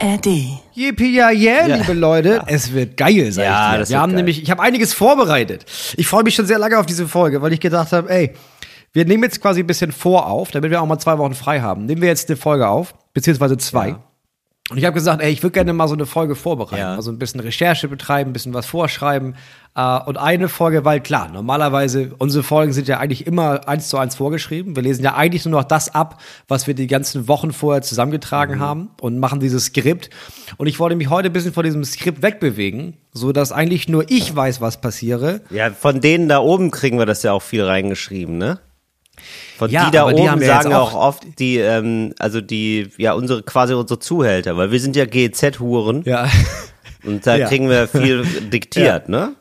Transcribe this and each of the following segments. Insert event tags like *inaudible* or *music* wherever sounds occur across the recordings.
ARD. Yippie, ja, yeah, liebe Leute. Es wird geil, sag Ja, das Wir wird haben geil. nämlich, ich habe einiges vorbereitet. Ich freue mich schon sehr lange auf diese Folge, weil ich gedacht habe, ey, wir nehmen jetzt quasi ein bisschen vorauf, damit wir auch mal zwei Wochen frei haben. Nehmen wir jetzt eine Folge auf, beziehungsweise zwei. Und ich habe gesagt, ey, ich würde gerne mal so eine Folge vorbereiten, Ja. also ein bisschen Recherche betreiben, ein bisschen was vorschreiben. Äh, und eine Folge, weil klar, normalerweise, unsere Folgen sind ja eigentlich immer eins zu eins vorgeschrieben. Wir lesen ja eigentlich nur noch das ab, was wir die ganzen Wochen vorher zusammengetragen Mhm. haben und machen dieses Skript. Und ich wollte mich heute ein bisschen von diesem Skript wegbewegen, so dass eigentlich nur ich weiß, was passiere. Ja, von denen da oben kriegen wir das ja auch viel reingeschrieben, ne? Von Ja, die da die oben jetzt sagen ja auch auch- oft die, ähm, also die, ja, unsere, quasi unsere Zuhälter, weil wir sind ja GZ-Huren Ja, *laughs* und da Ja. kriegen wir viel *laughs* diktiert, ne?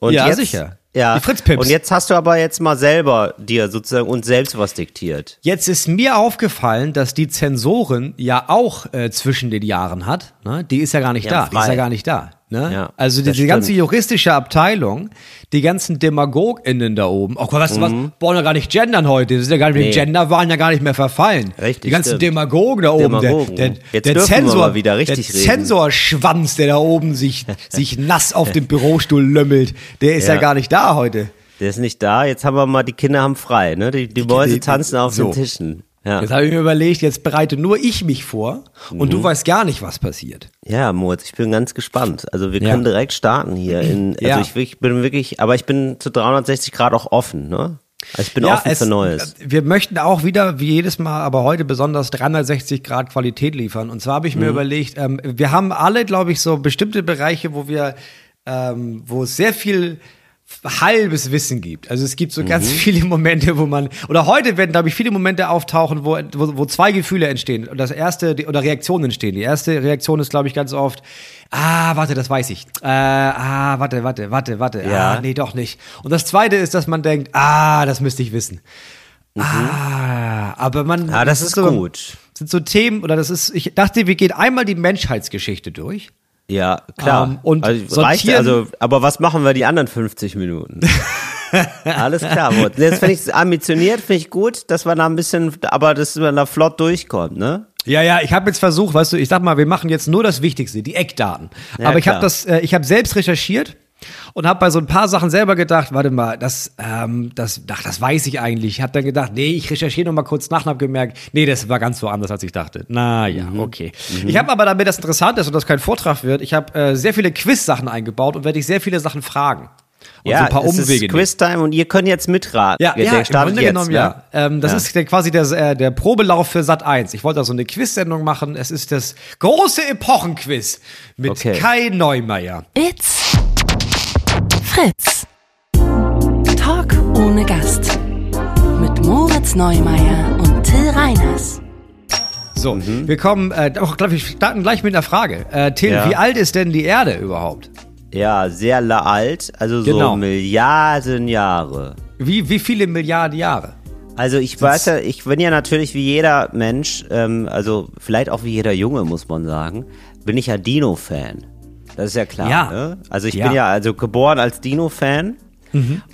Und Ja, jetzt, sicher. Ja. Die Fritzpips. Und jetzt hast du aber jetzt mal selber dir sozusagen uns selbst was diktiert. Jetzt ist mir aufgefallen, dass die Zensorin ja auch äh, zwischen den Jahren hat. Ne? Die ist ja gar nicht Ja, da. Die ist frei. ja gar nicht da. Ne? Ja, also diese ganze stimmt. juristische Abteilung, die ganzen DemagogInnen da oben. Oh Gott, weißt du was? Wollen ja gar nicht gendern heute. Das ist ja gar nicht, Mhm. Nee. die Genderwahlen ja gar nicht mehr verfallen. Richtig, Die ganzen stimmt. Demagogen da oben. Demagogen. Der, der, Jetzt der wir Zensor, wieder richtig der reden. Zensorschwanz, der da oben sich, *laughs* sich nass auf dem Bürostuhl lömmelt, der ist ja. Ja. gar nicht da heute. Der ist nicht da, jetzt haben wir mal, die Kinder haben frei, ne? Die, die Mäuse tanzen auf so. den Tischen. Ja. Jetzt habe ich mir überlegt, jetzt bereite nur ich mich vor und Mhm. du weißt gar nicht, was passiert. Ja, Moritz, ich bin ganz gespannt. Also wir Ja. können direkt starten hier. In, also Ja. ich, ich bin wirklich, aber ich bin zu 360 Grad auch offen, ne? Also ich bin offen es- für Neues. Wir möchten auch wieder, wie jedes Mal, aber heute besonders 360 Grad Qualität liefern. Und zwar habe ich mir Mhm. überlegt, ähm, wir haben alle, glaube ich, so bestimmte Bereiche, wo wir, ähm, wo es sehr viel halbes Wissen gibt. Also es gibt so ganz Mhm. viele Momente, wo man, oder heute werden, glaube ich, viele Momente auftauchen, wo, wo, wo zwei Gefühle entstehen. Und das erste, die, oder Reaktionen entstehen. Die erste Reaktion ist, glaube ich, ganz oft, ah, warte, das weiß ich. Äh, ah, warte, warte, warte, warte. Ja. Ah, nee, doch nicht. Und das zweite ist, dass man denkt, ah, das müsste ich wissen. Ah, aber man. Ah, das ist so, gut. Sind so Themen, oder das ist, ich dachte, wir gehen einmal die Menschheitsgeschichte durch. Ja, klar. Ähm, und also, reicht, sortieren- also, aber was machen wir die anderen 50 Minuten? *laughs* Alles klar, Moritz. Jetzt finde ich es ambitioniert, finde ich gut, dass wir da ein bisschen, aber dass man da flott durchkommt, ne? Ja, ja, ich habe jetzt versucht, weißt du, ich sag mal, wir machen jetzt nur das Wichtigste, die Eckdaten. Ja, Aber ich habe das, äh, ich habe selbst recherchiert und habe bei so ein paar Sachen selber gedacht, warte mal, das, ähm, das, ach, das weiß ich eigentlich. Ich habe dann gedacht, nee, ich recherchiere noch mal kurz nach und habe gemerkt, nee, das war ganz so anders, als ich dachte. Na ja, Mhm. okay. Ich habe aber, damit das interessant ist und das kein Vortrag wird, ich habe äh, sehr viele Quiz-Sachen eingebaut und werde ich sehr viele Sachen fragen. Und so ein paar es Umwege ist. Quiztime und ihr könnt jetzt mitraten. Ja, Der ja, im startet Grunde jetzt, genommen ne? ja. Ähm, das Ja. ist der, quasi der, äh, der Probelauf für Sat 1. Ich wollte da so eine Quiz-Sendung machen. Es ist das große Epochenquiz mit Okay. Kai Neumeier. It's Fritz. Talk ohne Gast. Mit Moritz Neumeier und Till Reiners. So, Mhm. wir kommen, äh, auch, glaube ich, starten gleich mit einer Frage. Äh, Till, Ja. wie alt ist denn die Erde überhaupt? Ja, sehr la alt, also so Genau. Milliarden Jahre. Wie, wie viele Milliarden Jahre? Also ich weiß ja, ich bin ja natürlich wie jeder Mensch, ähm, also vielleicht auch wie jeder Junge, muss man sagen, bin ich ja Dino-Fan. Das ist ja klar. Ja. Ne? Also ich Ja. bin ja also geboren als Dino-Fan.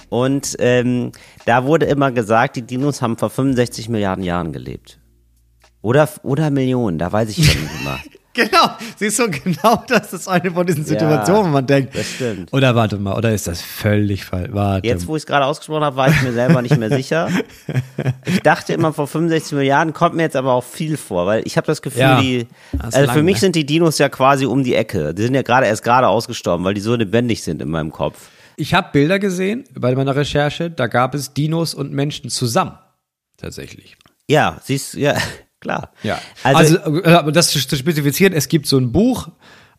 Und ähm, da wurde immer gesagt, die Dinos haben vor 65 Milliarden Jahren gelebt. Oder, oder Millionen, da weiß ich schon nicht *laughs* immer. Genau, siehst du, genau das ist eine von diesen Situationen, wo man denkt. das stimmt. Oder warte mal, oder ist das völlig falsch? Warte. Jetzt, wo ich es gerade ausgesprochen habe, war ich mir selber nicht mehr sicher. Ich dachte immer, vor 65 Milliarden kommt mir jetzt aber auch viel vor, weil ich habe das Gefühl, Ja, die, das also lang, für mich ne? sind die Dinos ja quasi um die Ecke. Die sind ja gerade erst gerade ausgestorben, weil die so lebendig sind in meinem Kopf. Ich habe Bilder gesehen bei meiner Recherche, da gab es Dinos und Menschen zusammen. Tatsächlich. Ja, siehst ja, klar. Also, Also, also äh, das zu spezifizieren, es gibt so ein Buch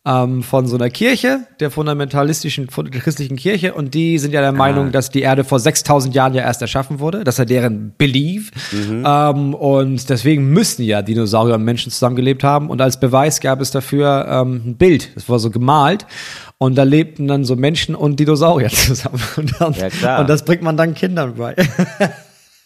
ähm, von so einer Kirche, der fundamentalistischen von der christlichen Kirche, und die sind ja der Meinung, dass die Erde vor 6000 Jahren ja erst erschaffen wurde. Das ist ja deren Belief. Ähm, und deswegen müssen ja Dinosaurier und Menschen zusammengelebt haben. Und als Beweis gab es dafür ähm, ein Bild, das war so gemalt. Und da lebten dann so Menschen und Dinosaurier *laughs* zusammen. Und, dann, Ja, klar. und das bringt man dann Kindern bei. *laughs*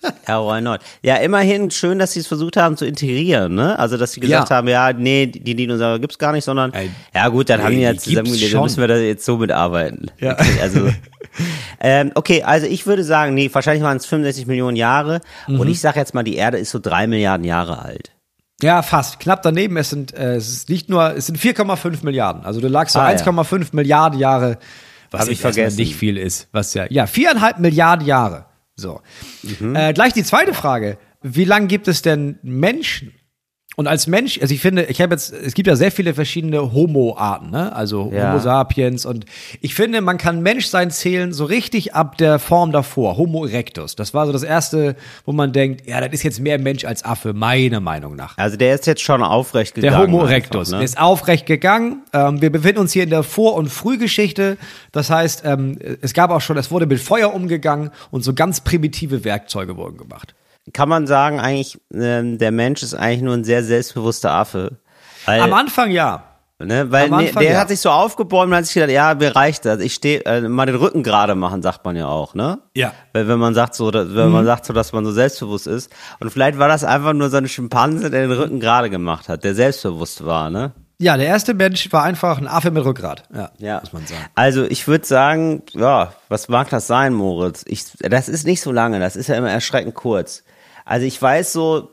*laughs* ja, why not? Ja, immerhin schön, dass sie es versucht haben zu integrieren, ne? Also, dass sie gesagt Ja. haben, ja, nee, die Dinosaurier gibt's gar nicht, sondern, Ey, ja gut, dann nee, haben die ja zusammengelebt, dann müssen wir da jetzt so mitarbeiten. Ja. Okay, also, *laughs* ähm, okay, also ich würde sagen, nee, wahrscheinlich waren es 65 Millionen Jahre Mhm. und ich sage jetzt mal, die Erde ist so drei Milliarden Jahre alt. Ja, fast. Knapp daneben. Es sind, äh, es ist nicht nur, es sind 4,5 Milliarden. Also du lagst so Ah, ja. 1,5 Milliarden Jahre, was ich vergessen. nicht viel ist. Was ja, ja, viereinhalb Milliarden Jahre. So. Mhm. Äh, gleich die zweite Frage. Wie lange gibt es denn Menschen? Und als Mensch, also ich finde, ich habe jetzt, es gibt ja sehr viele verschiedene Homo-Arten, ne? Also Ja. Homo sapiens und ich finde, man kann Menschsein zählen so richtig ab der Form davor, Homo erectus. Das war so das erste, wo man denkt, ja, das ist jetzt mehr Mensch als Affe, meiner Meinung nach. Also der ist jetzt schon aufrecht Der gegangen. Homo einfach, erectus ne? ist aufrecht gegangen. Ähm, wir befinden uns hier in der Vor- und Frühgeschichte. Das heißt, ähm, es gab auch schon, es wurde mit Feuer umgegangen und so ganz primitive Werkzeuge wurden gemacht. Kann man sagen, eigentlich, ähm, der Mensch ist eigentlich nur ein sehr selbstbewusster Affe. Weil, Am Anfang ja. ne, weil ne, Anfang der ja. hat sich so aufgebäumt und hat sich gedacht, ja, mir reicht das. Ich stehe, äh, mal den Rücken gerade machen, sagt man ja auch, ne? Ja. Weil wenn man sagt so, dass, wenn man sagt so, dass man so selbstbewusst ist. Und vielleicht war das einfach nur so ein Schimpanse, der den Rücken gerade gemacht hat, der selbstbewusst war, ne? Ja, der erste Mensch war einfach ein Affe mit Rückgrat. Ja, Ja. muss man sagen. Also ich würde sagen, ja, was mag das sein, Moritz? Ich, das ist nicht so lange, das ist ja immer erschreckend kurz. Also ich weiß so,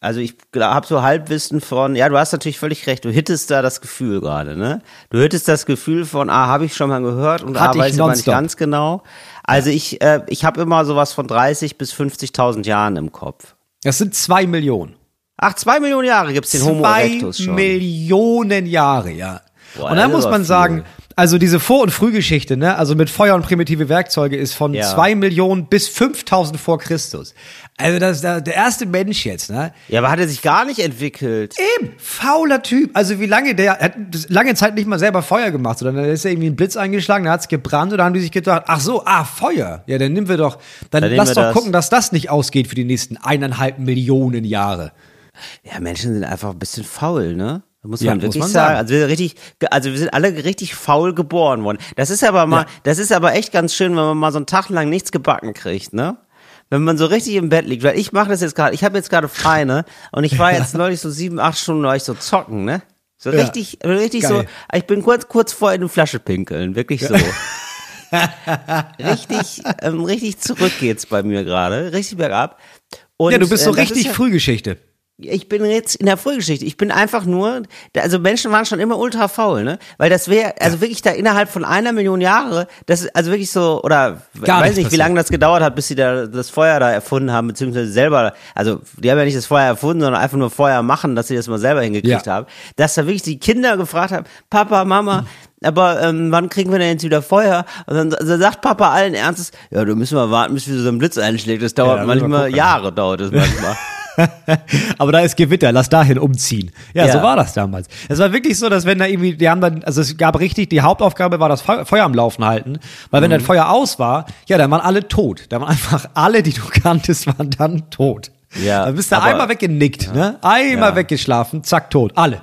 also ich habe so Halbwissen von, ja, du hast natürlich völlig recht, du hittest da das Gefühl gerade, ne? Du hittest das Gefühl von, ah, habe ich schon mal gehört und Hatte ah, ich weiß ich aber nicht ganz genau. Also ich, äh, ich habe immer sowas von 30 bis 50.000 Jahren im Kopf. Das sind zwei Millionen. Ach, zwei Millionen Jahre gibt's den Homo zwei erectus schon. Millionen Jahre, ja. Boah, und dann muss man aber sagen, viel. Also diese Vor- und Frühgeschichte, ne, also mit Feuer und primitive Werkzeuge ist von Ja. zwei Millionen bis 5000 vor Christus. Also das ist der, erste Mensch jetzt, ne? Ja, aber hat er sich gar nicht entwickelt? Eben, fauler Typ. Also wie lange der, er hat das lange Zeit nicht mal selber Feuer gemacht, sondern da ist er irgendwie ein Blitz eingeschlagen, da hat's gebrannt und dann haben die sich gedacht, ach so, ah, Feuer. Ja, dann nehmen wir doch, dann, Dann lass doch das. gucken, dass das nicht ausgeht für die nächsten eineinhalb Millionen Jahre. Ja, Menschen sind einfach ein bisschen faul, ne? Muss Ja, man muss wirklich man sagen. sagen. Also wir sind richtig, also wir sind alle richtig faul geboren worden. Das ist aber mal, Ja. das ist aber echt ganz schön, wenn man mal so einen Tag lang nichts gebacken kriegt, ne? Wenn man so richtig im Bett liegt, weil ich mache das jetzt gerade, ich habe jetzt gerade frei, ne? Und ich war jetzt neulich so sieben, acht Stunden war ich so zocken, ne? So Ja. richtig, richtig so, Geil. ich bin kurz, kurz vor in eine Flasche pinkeln, wirklich so. *laughs* richtig, ähm, richtig zurück geht's bei mir gerade, richtig bergab. Und, ja, du bist so äh, richtig ja- Frühgeschichte. Ich bin jetzt in der Frühgeschichte. Ich bin einfach nur, also Menschen waren schon immer ultra faul, ne? Weil das wäre, also wirklich da innerhalb von einer Million Jahre, das ist also wirklich so, oder Gar weiß nicht, wie passiert. lange das gedauert hat, bis sie da das Feuer da erfunden haben, beziehungsweise selber, also die haben ja nicht das Feuer erfunden, sondern einfach nur Feuer machen, dass sie das mal selber hingekriegt Ja. haben. Dass da wirklich die Kinder gefragt haben, Papa, Mama, aber ähm, wann kriegen wir denn jetzt wieder Feuer? Und dann, dann sagt Papa allen Ernstes, ja, du müssen wir warten, bis wieder so ein Blitz einschlägt. Das dauert wir manchmal. Jahre, dauert es manchmal. *laughs* *laughs* Aber da ist Gewitter, lass dahin umziehen. Ja, Ja. so war das damals. Es war wirklich so, dass wenn da irgendwie, die haben dann, also es gab richtig, die Hauptaufgabe war das Feu- Feuer am Laufen halten, weil wenn Mhm. das Feuer aus war, ja, dann waren alle tot. Da waren einfach alle, die du kanntest, waren dann tot. Ja, Dann bist du aber- einmal weggenickt, ne? Einmal Ja. weggeschlafen, zack, tot. Alle.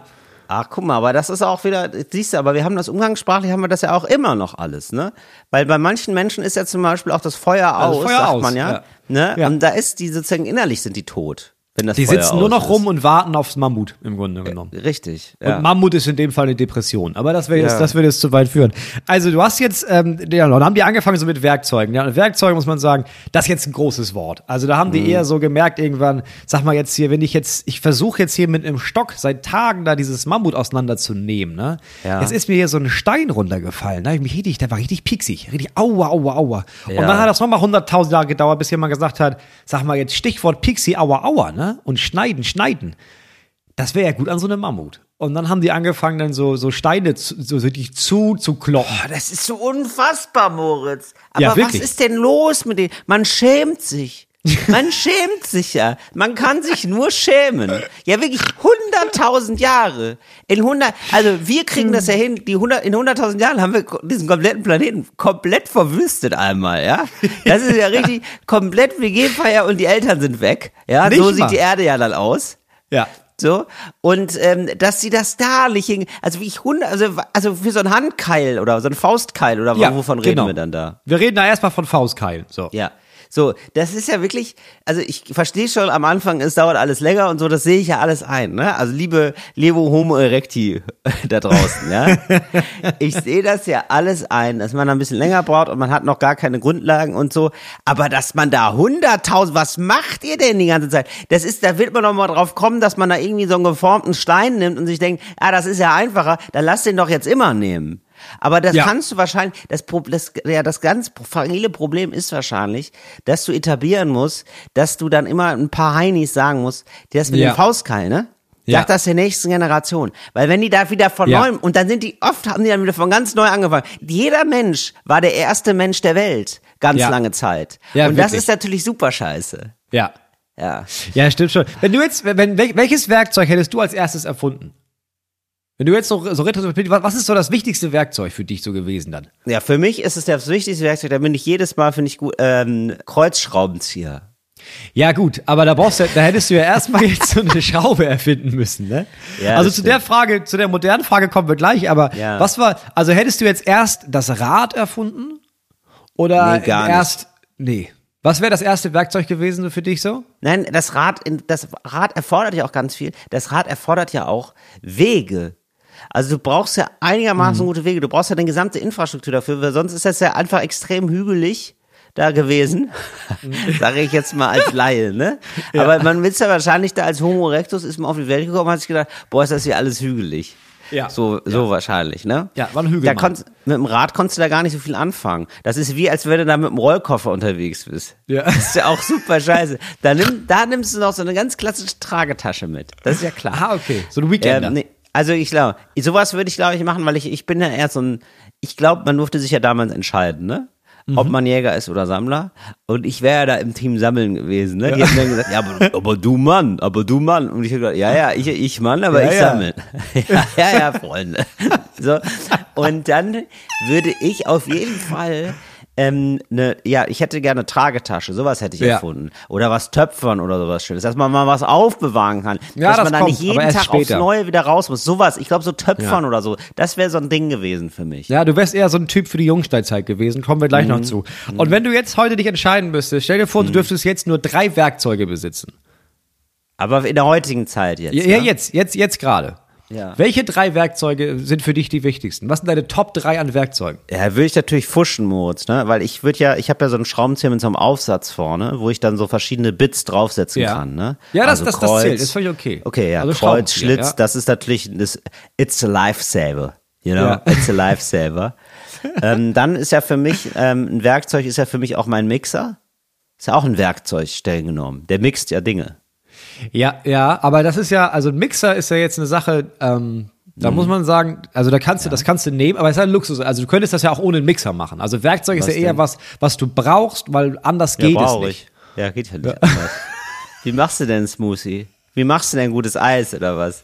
Ach, guck mal, aber das ist auch wieder, siehst du, aber wir haben das umgangssprachlich, haben wir das ja auch immer noch alles, ne? Weil bei manchen Menschen ist ja zum Beispiel auch das Feuer Also aus, Feuer sagt aus, man ja. ja. Ne? Ja. Und da ist die sozusagen innerlich sind die tot, wenn das Die Feuer sitzen nur noch ist. rum und warten aufs Mammut, im Grunde genommen. Richtig. Ja. Und Mammut ist in dem Fall eine Depression. Aber das wäre jetzt, Ja. das würde jetzt zu weit führen. Also du hast jetzt, ähm, ja, dann haben die angefangen so mit Werkzeugen. Ja, und Werkzeuge muss man sagen, das ist jetzt ein großes Wort. Also da haben Mhm. die eher so gemerkt irgendwann, sag mal jetzt hier, wenn ich jetzt, ich versuche jetzt hier mit einem Stock seit Tagen da dieses Mammut auseinanderzunehmen, ne? Ja. Jetzt ist mir hier so ein Stein runtergefallen. Da hab ich mich richtig, der war richtig pieksig, richtig aua, aua, aua. Und Ja. dann hat das nochmal 100.000 Jahre gedauert, bis jemand gesagt hat, sag mal jetzt Stichwort Pixie, aua, aua, ne? Und schneiden, schneiden. Das wäre ja gut an so einem Mammut. Und dann haben die angefangen, dann so, so Steine zu, so richtig zu, zu kloppen. Oh, das ist so unfassbar, Moritz. Aber Ja, was ist denn los mit denen? Man schämt sich. Man schämt sich ja. Man kann sich nur schämen. Ja, wirklich 100.000 Jahre. In 100, also wir kriegen das ja hin, die 100, in 100.000 Jahren haben wir diesen kompletten Planeten komplett verwüstet einmal, ja. Das ist ja richtig komplett WG-Feier und die Eltern sind weg. Ja, Nicht so mal. sieht die Erde ja dann aus. Ja. So, und ähm, dass sie das da nicht hin, also wie ich Hunde, also, also für so ein Handkeil oder so ein Faustkeil oder Ja, wovon reden genau. wir dann da? Wir reden da erstmal von Faustkeil. So. Ja. So, das ist ja wirklich, also ich verstehe schon am Anfang, es dauert alles länger und so, das sehe ich ja alles ein, ne? Also liebe Levo Homo Erecti da draußen, ja? *laughs* Ich sehe das ja alles ein, dass man ein bisschen länger braucht und man hat noch gar keine Grundlagen und so, aber dass man da 100.000, was macht ihr denn die ganze Zeit? Das ist, da wird man doch mal drauf kommen, dass man da irgendwie so einen geformten Stein nimmt und sich denkt, ah, das ist ja einfacher, dann lass den doch jetzt immer nehmen. Aber das Ja. kannst du wahrscheinlich, das, das, ja, das ganz fragile Problem ist wahrscheinlich, dass du etablieren musst, dass du dann immer ein paar Heinis sagen musst, das mit Ja. dem Faustkeil, ne? Ja. Sag das der nächsten Generation. Weil wenn die da wieder von Ja. neuem, und dann sind die, oft haben die dann wieder von ganz neu angefangen. Jeder Mensch war der erste Mensch der Welt, ganz Ja. lange Zeit. Ja, und das wirklich. ist natürlich super scheiße. Ja. Ja. Ja, stimmt schon. Wenn du jetzt, wenn, wel- welches Werkzeug hättest du als erstes erfunden? Wenn du jetzt so, so retrospektiv, was ist so das wichtigste Werkzeug für dich so gewesen dann? Ja, für mich ist es das wichtigste Werkzeug, da bin ich jedes Mal, finde ich gut, ähm, Kreuzschraubenzieher. Ja, gut, aber da brauchst du, da hättest du ja erstmal jetzt so eine Schraube erfinden müssen, ne? Ja, also zu der Frage, zu der modernen Frage kommen wir gleich, aber Ja. was war, also hättest du jetzt erst das Rad erfunden? Oder Nee, gar nicht. erst, nee. Was wäre das erste Werkzeug gewesen für dich so? Nein, das Rad, das Rad erfordert ja auch ganz viel. Das Rad erfordert ja auch Wege. Also du brauchst ja einigermaßen gute Wege. Du brauchst ja eine gesamte Infrastruktur dafür, weil sonst ist das ja einfach extrem hügelig da gewesen. *laughs* Sage ich jetzt mal als Laie, ne? Aber man ist ja wahrscheinlich da als Homo erectus, ist man auf die Welt gekommen und hat sich gedacht, boah, ist das hier alles hügelig. Ja. So, so wahrscheinlich, ne? Ja, war ein Da konntest, mit dem Rad konntest du da gar nicht so viel anfangen. Das ist wie, als wenn du da mit dem Rollkoffer unterwegs bist. Ja. Das ist ja auch super scheiße. Da, nimm, da nimmst du noch so eine ganz klassische Tragetasche mit. Das ist ja klar. Ah, okay. So ein Weekender. Ähm, nee, also ich glaube, sowas würde ich glaube ich machen, weil ich, ich bin ja eher so ein, ich glaube, man durfte sich ja damals entscheiden, ne? Mhm. Ob man Jäger ist oder Sammler. Und ich wäre ja da im Team Sammeln gewesen, ne? Die haben dann gesagt, ja, aber, *laughs* aber du Mann, aber du Mann. Und ich habe gesagt, ja, ja, ich, ich Mann, aber Ja, ich ja. sammle. *laughs* ja, ja, ja, Freunde. *laughs* So. Und dann würde ich auf jeden Fall ähm, ne, ja, ich hätte gerne Tragetasche, sowas hätte ich Ja. erfunden. Oder was Töpfern oder sowas Schönes, dass man mal was aufbewahren kann. Ja, dass das man da kommt, nicht jeden Tag aufs später. Neue wieder raus muss. Sowas, ich glaube so Töpfern oder so, das wäre so ein Ding gewesen für mich. Ja, du wärst eher so ein Typ für die Jungsteinzeit gewesen, kommen wir gleich noch Mhm. zu. Und wenn du jetzt heute dich entscheiden müsstest, stell dir vor, du dürftest jetzt nur drei Werkzeuge besitzen. Aber in der heutigen Zeit jetzt. Ja, ja jetzt, jetzt, jetzt gerade. Ja. Welche drei Werkzeuge sind für dich die wichtigsten? Was sind deine Top drei an Werkzeugen? Ja, würde ich natürlich fuschen, Moritz, ne? Weil ich würde ja, ich habe ja so einen Schraubenzieher mit so einem Aufsatz vorne, wo ich dann so verschiedene Bits draufsetzen Ja. kann, ne? Ja, das- also das- das Kreuz, zählt, ist völlig okay. Okay, ja, Also Kreuz, Schlitz, ja. das ist natürlich, das, it's a lifesaver, you know? Ja. *laughs* It's a lifesaver. ähm, dann ist ja für mich, ähm, ein Werkzeug ist ja für mich auch mein Mixer. Ist ja auch ein Werkzeug, streng genommen. Der mixt ja Dinge. Ja, ja, aber das ist ja, also ein Mixer ist ja jetzt eine Sache, ähm, da Mhm. muss man sagen, also da kannst du, das kannst du nehmen, aber es ist ein Luxus. Also du könntest das ja auch ohne einen Mixer machen. Also Werkzeug ist Was ja eher denn? was, was du brauchst, weil anders geht es nicht. ich. Ja, geht ja nicht anders. Wie machst du denn Smoothie? Wie machst du denn gutes Eis oder was?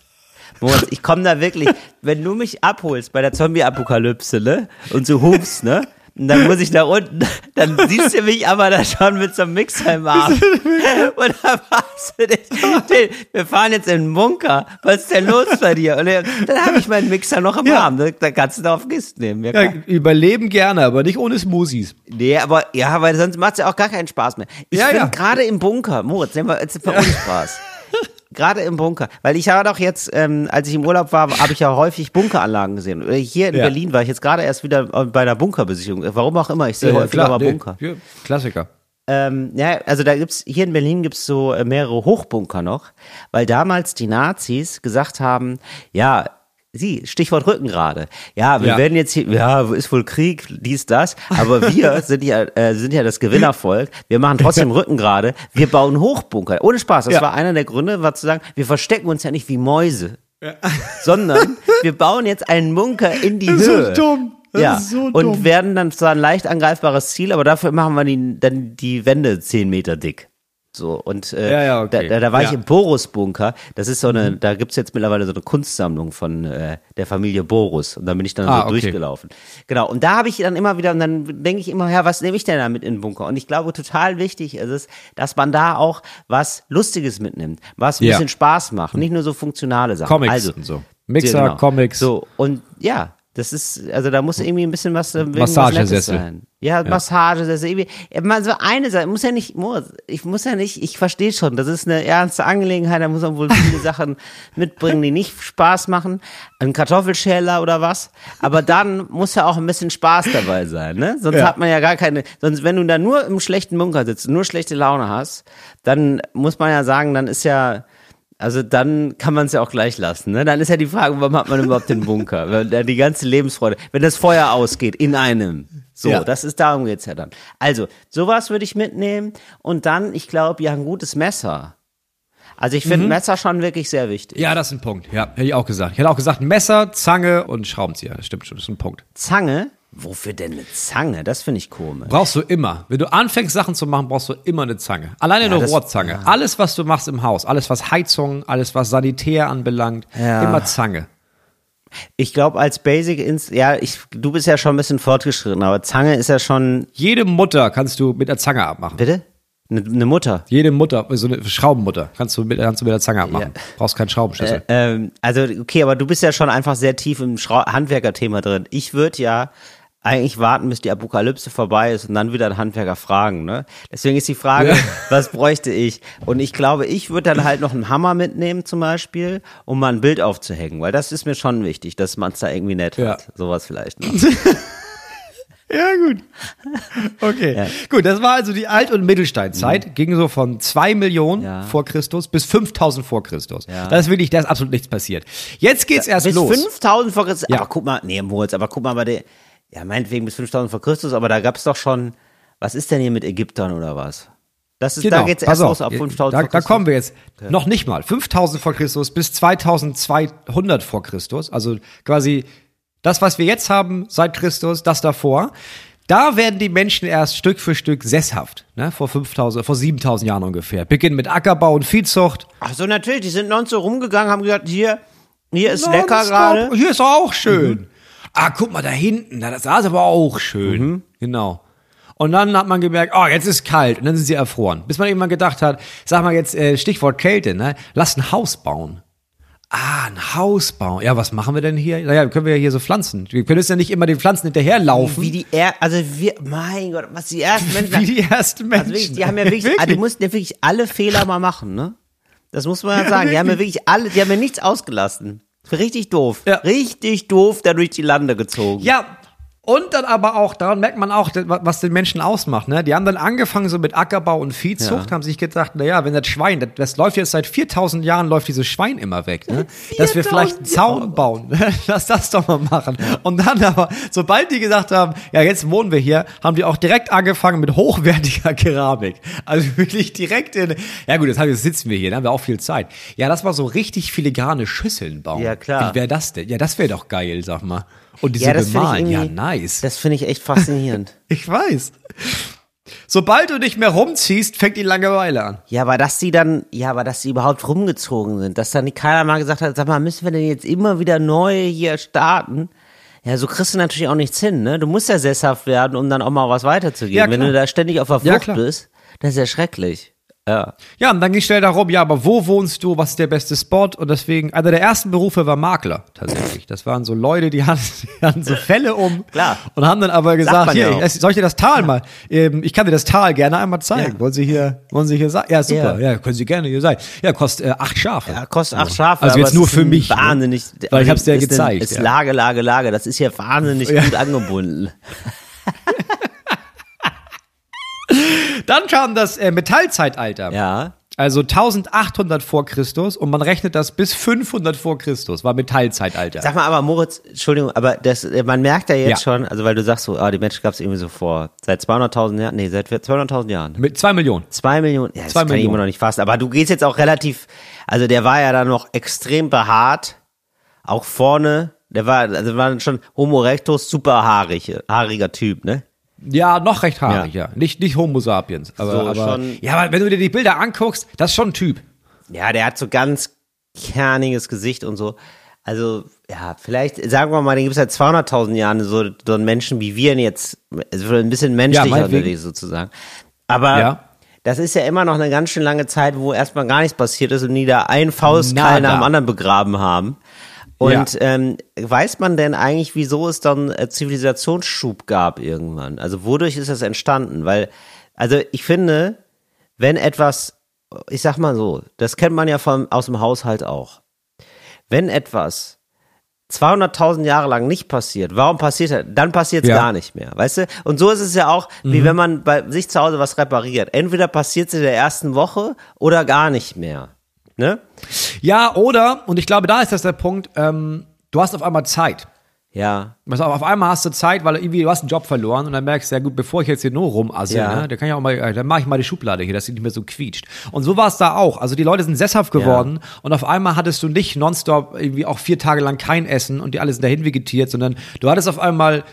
Moritz, ich komme da wirklich, wenn du mich abholst bei der Zombie-Apokalypse, ne? Und so hupst, ne? Und dann muss ich da unten, dann siehst du mich aber da schon mit so einem Mixer im Arm. Und dann machst du dich, den, wir fahren jetzt in den Bunker. Was ist denn los bei dir? Und dann, habe ich meinen Mixer noch im Ja. Arm. Da, kannst du da auf Gist nehmen. Ja, Ja, überleben gerne, aber nicht ohne Smoothies. Nee, aber ja, weil sonst macht's ja auch gar keinen Spaß mehr. Ich Ja, ja. gerade im Bunker, Moritz, nehmen wir jetzt für uns Spaß. Gerade im Bunker, weil ich habe doch jetzt, ähm, als ich im Urlaub war, habe ich ja häufig Bunkeranlagen gesehen. Hier in Ja. Berlin war ich jetzt gerade erst wieder bei einer Bunkerbesichtigung. Warum auch immer, ich sehe häufiger mal nee, Bunker. ja, Klassiker. Ähm, ja, also da gibt's hier in Berlin gibt's so äh, mehrere Hochbunker noch, weil damals die Nazis gesagt haben, ja, Sie, Stichwort Rückengrade. Ja, wir Ja. werden jetzt hier, ja, ist wohl Krieg, dies, das, aber wir *laughs* sind ja, äh, sind ja das Gewinnervolk. Wir machen trotzdem Rückengrade. Wir bauen Hochbunker. Ohne Spaß. Das Ja. war einer der Gründe, war zu sagen, wir verstecken uns ja nicht wie Mäuse, *laughs* sondern wir bauen jetzt einen Bunker in die Das ist so Höhe. dumm. Das ja, ist so und dumm. werden dann zwar ein leicht angreifbares Ziel, aber dafür machen wir die, dann die Wände zehn Meter dick. So, und äh, Ja, ja, okay. da, da, da war ich Ja. Mhm. im Boris-Bunker. Das ist so eine, da gibt's jetzt mittlerweile so eine Kunstsammlung von äh, der Familie Boris. Und da bin ich dann Ah, so okay. durchgelaufen. Genau, und da habe ich dann immer wieder, und dann denke ich immer, ja, was nehme ich denn da mit in den Bunker? Und ich glaube, total wichtig ist es, dass man da auch was Lustiges mitnimmt, was ein bisschen Spaß macht, nicht nur so funktionale Sachen. Comics also, und so. Mixer, Genau. Comics. So, und ja, Das ist, also da muss irgendwie ein bisschen was, äh, Massagesessel. Sein. Ja, Massagesessel. Irgendwie, ja, mal so eine Sache, muss ja nicht, ich muss ja nicht, ich verstehe schon, das ist eine ernste Angelegenheit, da muss man wohl viele *laughs* Sachen mitbringen, die nicht Spaß machen. Ein Kartoffelschäler oder was. Aber dann muss ja auch ein bisschen Spaß dabei sein, ne? Sonst Ja. hat man ja gar keine, sonst, wenn du da nur im schlechten Bunker sitzt, nur schlechte Laune hast, dann muss man ja sagen, dann ist ja, also dann kann man es ja auch gleich lassen. Ne? Dann ist ja die Frage, warum hat man überhaupt den Bunker? Wenn da die ganze Lebensfreude, wenn das Feuer ausgeht in einem. So, Ja. das ist darum geht's ja dann. Also, sowas würde ich mitnehmen und dann, ich glaube, ja, ein gutes Messer. Also ich finde Messer schon wirklich sehr wichtig. Ja, das ist ein Punkt. Ja, hätte ich auch gesagt. Ich hätte auch gesagt Messer, Zange und Schraubenzieher. Das stimmt schon, das ist ein Punkt. Zange? Wofür denn eine Zange? Das finde ich komisch. Brauchst du immer. Wenn du anfängst, Sachen zu machen, brauchst du immer eine Zange. Alleine eine das- Rohrzange. Alles, was du machst im Haus, alles, was Heizung, alles, was Sanitär anbelangt, Ja. immer Zange. Ich glaube, als Basic, ins, ja, ich, du bist ja schon ein bisschen fortgeschritten, aber Zange ist ja schon, Jede Mutter kannst du mit der Zange abmachen. bitte? Eine ne Mutter. Jede Mutter, so eine Schraubenmutter, kannst du mit, kannst du mit der Zange abmachen. Brauchst keinen Schraubenschlüssel. Ähm, also, okay, aber du bist ja schon einfach sehr tief im Handwerkerthema drin. Ich würde ja eigentlich warten, bis die Apokalypse vorbei ist und dann wieder einen Handwerker fragen, ne? Deswegen ist die Frage, Ja. *laughs* was bräuchte ich? Und ich glaube, ich würde dann halt noch einen Hammer mitnehmen zum Beispiel, um mal ein Bild aufzuhängen, weil das ist mir schon wichtig, dass man es da irgendwie nett Ja. hat. Sowas vielleicht noch. *laughs* Ja, gut. Okay. Gut, das war also die Alt- und Mittelsteinzeit. Ging so von 2 Millionen Mhm. Ja. vor Christus bis 5000 vor Christus. Ja. Da ist wirklich, da ist absolut nichts passiert. Jetzt geht's erst bis los. 5000 vor Christus. Ja. Aber guck mal, nee, Moritz, aber guck mal, aber der, ja, meinetwegen bis 5000 vor Christus, aber da gab's doch schon, was ist denn hier mit Ägyptern oder was? Das ist, da geht's Genau, erst los ab 5000 da, vor da Christus. kommen wir jetzt. Noch nicht mal. 5000 vor Christus bis 2200 vor Christus. Also quasi das, was wir jetzt haben seit Christus, das davor. Da werden die Menschen erst Stück für Stück sesshaft. Ne? Vor 5000, vor 7000 Jahren ungefähr. Beginnen mit Ackerbau und Viehzucht. Ach so, natürlich, die sind nonstop rumgegangen, haben gesagt, hier, hier ist Nonstop. lecker gerade. Hier ist auch schön. Ah, guck mal da hinten, da- das ist aber auch schön. Mhm. Genau. Und dann hat man gemerkt, oh, jetzt ist kalt. Und dann sind sie erfroren. Bis man irgendwann gedacht hat, sag mal jetzt, äh, Stichwort Kälte, ne? Lass ein Haus bauen. Ah, ein Haus bauen. Ja, was machen wir denn hier? Naja, können wir ja hier so pflanzen. Wir können jetzt ja nicht immer den Pflanzen hinterherlaufen. Wie die er also wir, mein Gott, was die ersten *laughs* Menschen, Wie die ersten Menschen. also wirklich, die haben ja wirklich, ah, die mussten ja wirklich alle Fehler mal machen, ne? Das muss man ja, Ja, sagen. Die haben ja wirklich alle, die haben ja nichts ausgelassen. Richtig doof. Ja. Richtig doof da durch die Lande gezogen. Ja, und dann aber auch, daran merkt man auch, was den Menschen ausmacht. Ne? Die haben dann angefangen so mit Ackerbau und Viehzucht, Ja. haben sich gedacht, naja, wenn das Schwein, das, das läuft jetzt seit 4000 Jahren, läuft dieses Schwein immer weg. Ne? *laughs* Dass wir vielleicht einen 4000 Zaun bauen. *laughs* Lass das doch mal machen. Und dann aber, sobald die gesagt haben, ja, jetzt wohnen wir hier, haben die auch direkt angefangen mit hochwertiger *laughs* Keramik. Also wirklich direkt in, ja gut, jetzt, sitzen wir hier, da haben wir auch viel Zeit. Ja, das war so richtig filigrane Schüsseln bauen. Ja, klar. Wie wäre das denn? Ja, das wäre doch geil, sag mal. Und diese Ja, ich bemalen, ja, nice. das finde ich echt faszinierend. *laughs* Ich weiß. Sobald du nicht mehr rumziehst, fängt die Langeweile an. Ja, aber dass sie dann, ja, aber dass sie überhaupt rumgezogen sind, dass dann keiner mal gesagt hat, sag mal, müssen wir denn jetzt immer wieder neu hier starten? Ja, so kriegst du natürlich auch nichts hin, ne? Du musst ja sesshaft werden, um dann auch mal was weiterzugeben. Ja, Wenn du da ständig auf der Ja, Flucht klar. bist, das ist ja schrecklich. Ja. Ja, und dann ging schnell darum, ja, aber wo wohnst du? Was ist der beste Spot? Und deswegen, einer der ersten Berufe war Makler, tatsächlich. Das waren so Leute, die *laughs* hatten, die hatten so Fälle um. Klar. Und haben dann aber gesagt, hier, ja soll ich dir das Tal mal? Ähm, ich kann dir das Tal gerne einmal zeigen. Ja. Wollen Sie hier, wollen Sie hier sein? Ja, super. Ja. können Sie gerne hier sein. Ja, kostet äh, acht Schafe. Ja, kostet acht Schafe. Also jetzt nur ist für mich, ne? Wahnsinnig. Weil ich hab's dir ist gezeigt, Ist ja. Lage, Lage, Lage. Das ist hier wahnsinnig gut angebunden. *laughs* Dann kam das äh, Metallzeitalter. Ja. Also 1800 vor Christus und man rechnet das bis 500 vor Christus, war Metallzeitalter. Sag mal, aber Moritz, Entschuldigung, aber das, man merkt ja jetzt Ja. schon, also weil du sagst so, ah, die Menschen gab es irgendwie so vor, seit 200.000 Jahren, nee, seit 200.000 Jahren. Mit zwei Millionen. Zwei Millionen, ja, das Zwei kann ich Millionen. immer noch nicht fassen, aber du gehst jetzt auch relativ, also der war ja dann noch extrem behaart, auch vorne, der war, also war schon Homo erectus, super haarig, haariger Typ, ne? Ja, noch recht haarig, ja. Nicht, nicht Homo sapiens. Aber, So, aber schon- ja, aber wenn du dir die Bilder anguckst, das ist schon ein Typ. Ja, der hat so ganz kerniges Gesicht und so. Also, ja, vielleicht, sagen wir mal, den gibt es seit 200.000 Jahren, so, so einen Menschen wie wir jetzt, also ein bisschen menschlicher unterwegs sozusagen. Aber Ja. das ist ja immer noch eine ganz schön lange Zeit, wo erstmal gar nichts passiert ist und die da einen Faustkeil nach dem anderen begraben haben. Und ähm, weiß man denn eigentlich, wieso es dann äh, Zivilisationsschub gab irgendwann? Also wodurch ist das entstanden? Weil, also ich finde, wenn etwas, ich sag mal so, das kennt man ja vom, aus dem Haushalt auch. Wenn etwas 200.000 Jahre lang nicht passiert, warum passiert das? Dann passiert es Ja. gar nicht mehr, weißt du? Und so ist es ja auch, wie wenn man bei sich zu Hause was repariert. Entweder passiert es in der ersten Woche oder gar nicht mehr. Ne? Ja, oder, und ich glaube, da ist das der Punkt, ähm, du hast auf einmal Zeit. Ja. Also auf einmal hast du Zeit, weil irgendwie du hast einen Job verloren und dann merkst du, ja gut, bevor ich jetzt hier nur rumassel, Ja. ne, dann kann ich auch mal, äh, dann mache ich mal die Schublade hier, dass sie nicht mehr so quietscht. Und so war es da auch. Also die Leute sind sesshaft geworden und auf einmal hattest du nicht nonstop irgendwie auch vier Tage lang kein Essen und die alle sind dahin vegetiert, sondern du hattest auf einmal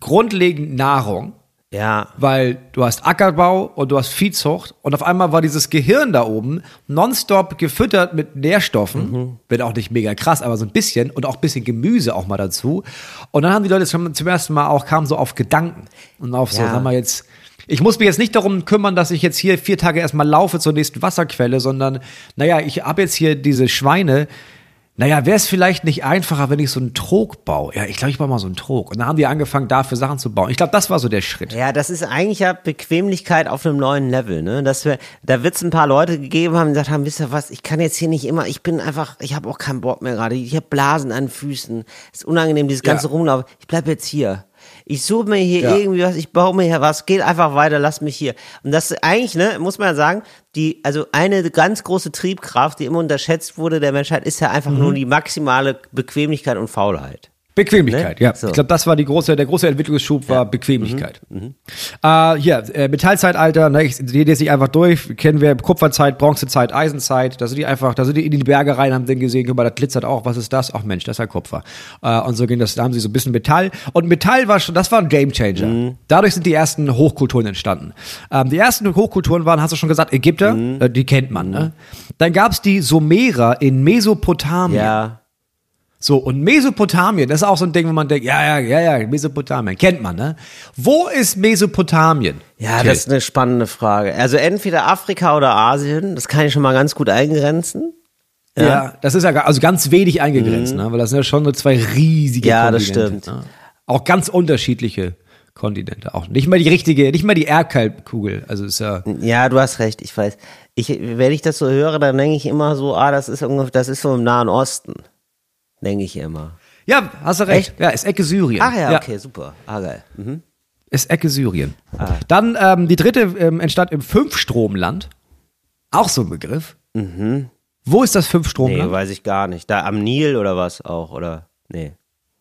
grundlegend Nahrung. Ja. weil du hast Ackerbau und du hast Viehzucht und auf einmal war dieses Gehirn da oben nonstop gefüttert mit Nährstoffen, wird auch nicht mega krass, aber so ein bisschen und auch ein bisschen Gemüse auch mal dazu. Und dann haben die Leute zum, zum ersten Mal auch, kamen so auf Gedanken und auf so, Ja. sag mal jetzt, ich muss mich jetzt nicht darum kümmern, dass ich jetzt hier vier Tage erstmal laufe zur nächsten Wasserquelle, sondern, naja, ich habe jetzt hier diese Schweine, naja, wäre es vielleicht nicht einfacher, wenn ich so einen Trog baue? Ja, ich glaube, ich baue mal so einen Trog. Und dann haben die angefangen, dafür Sachen zu bauen. Ich glaube, das war so der Schritt. Ja, das ist eigentlich ja Bequemlichkeit auf einem neuen Level, ne? Dass wir, da wird es ein paar Leute gegeben haben, die gesagt haben, wisst ihr was, ich kann jetzt hier nicht immer, ich bin einfach, ich habe auch keinen Bock mehr gerade, ich habe Blasen an den Füßen, ist unangenehm, dieses ganze Ja. Rumlaufen, ich bleib jetzt hier. Ich suche mir hier Ja. irgendwie was, ich baue mir hier was, geht einfach weiter, lass mich hier. Und das ist eigentlich, ne, muss man ja sagen, die, also eine ganz große Triebkraft, die immer unterschätzt wurde der Menschheit, ist ja einfach nur die maximale Bequemlichkeit und Faulheit. Bequemlichkeit, Ne? ja. So. Ich glaube, das war die große, der große Entwicklungsschub war Bequemlichkeit. Äh, hier, äh, Metallzeitalter, ne, ich gehe jetzt nicht einfach durch, kennen wir Kupferzeit, Bronzezeit, Eisenzeit, da sind die einfach, da sind die in die Berge rein, haben den gesehen, guck mal, das glitzert auch, was ist das? Ach Mensch, das ist ja Kupfer. Äh, und so ging das, da haben sie so ein bisschen Metall. Und Metall war schon, das war ein Gamechanger. Dadurch sind die ersten Hochkulturen entstanden. Ähm, die ersten Hochkulturen waren, hast du schon gesagt, Ägypter, äh, die kennt man, ne? Dann gab's die Sumerer in Mesopotamien. Ja. So, und Mesopotamien, das ist auch so ein Ding, wo man denkt, ja, ja, ja, ja, Mesopotamien, kennt man, ne? Wo ist Mesopotamien? Ja, Till? das ist eine spannende Frage. Also entweder Afrika oder Asien, das kann ich schon mal ganz gut eingrenzen. ja. das ist ja also ganz wenig eingegrenzt, ne? Weil das sind ja schon nur zwei riesige Mhm. Ja, das Kontinente. stimmt. Ne? Auch ganz unterschiedliche Kontinente. Auch nicht mal die richtige, nicht mal die Erdkalbkugel. Also ist ja. Ja, du hast recht, ich weiß. Ich, wenn ich das so höre, dann denke ich immer so, ah, das ist ungefähr, das ist so im Nahen Osten. Denke ich immer. Ja, hast du recht. Ja, ist Ecke Syrien. Ach ja, okay, super. Ah, geil. Mhm. Ist Ecke Syrien. Ah. Dann ähm, die dritte ähm, entstand im Fünfstromland. Auch so ein Begriff. Wo ist das Nee, Fünfstromland? weiß ich gar nicht. Da am Nil oder was auch, oder? Nee.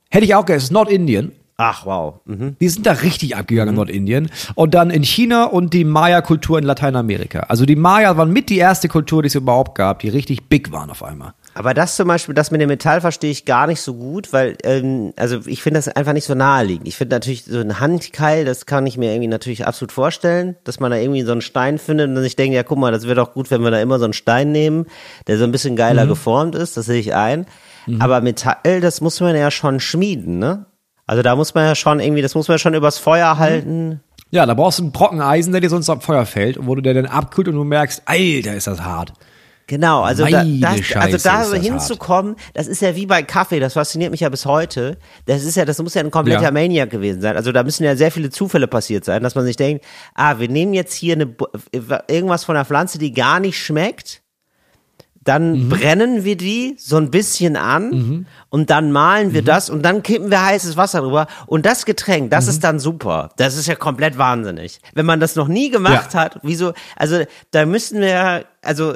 Hätte ich auch gesagt, es ist Nordindien. Ach, wow. Mhm. Die sind da richtig abgegangen in Nordindien. Und dann in China und die Maya-Kultur in Lateinamerika. Also die Maya waren mit die erste Kultur, die es überhaupt gab, die richtig big waren auf einmal. Aber das zum Beispiel, das mit dem Metall verstehe ich gar nicht so gut, weil, ähm, also ich finde das einfach nicht so naheliegend. Ich finde natürlich so ein Handkeil, das kann ich mir irgendwie natürlich absolut vorstellen, dass man da irgendwie so einen Stein findet und dann sich denkt, ja guck mal, das wäre doch gut, wenn wir da immer so einen Stein nehmen, der so ein bisschen geiler geformt ist, das sehe ich ein. Aber Metall, das muss man ja schon schmieden, ne? Also da muss man ja schon irgendwie, das muss man ja schon übers Feuer halten. Ja, da brauchst du einen Brocken Eisen, der dir sonst am Feuer fällt und wo du der dann abkühlt und du merkst, Alter, ist das hart. Genau, also da, das, also da so hinzukommen, das ist ja wie bei Kaffee, das fasziniert mich ja bis heute. Das ist ja, das muss ja ein kompletter Ja. Maniac gewesen sein. Also da müssen ja sehr viele Zufälle passiert sein, dass man sich denkt, ah, wir nehmen jetzt hier eine, irgendwas von einer Pflanze, die gar nicht schmeckt. Dann Mhm. brennen wir die so ein bisschen an und dann malen Mhm. wir das und dann kippen wir heißes Wasser drüber. Und das Getränk, das Mhm. ist dann super. Das ist ja komplett wahnsinnig. Wenn man das noch nie gemacht Ja. hat, wieso, also da müssten wir, ja- also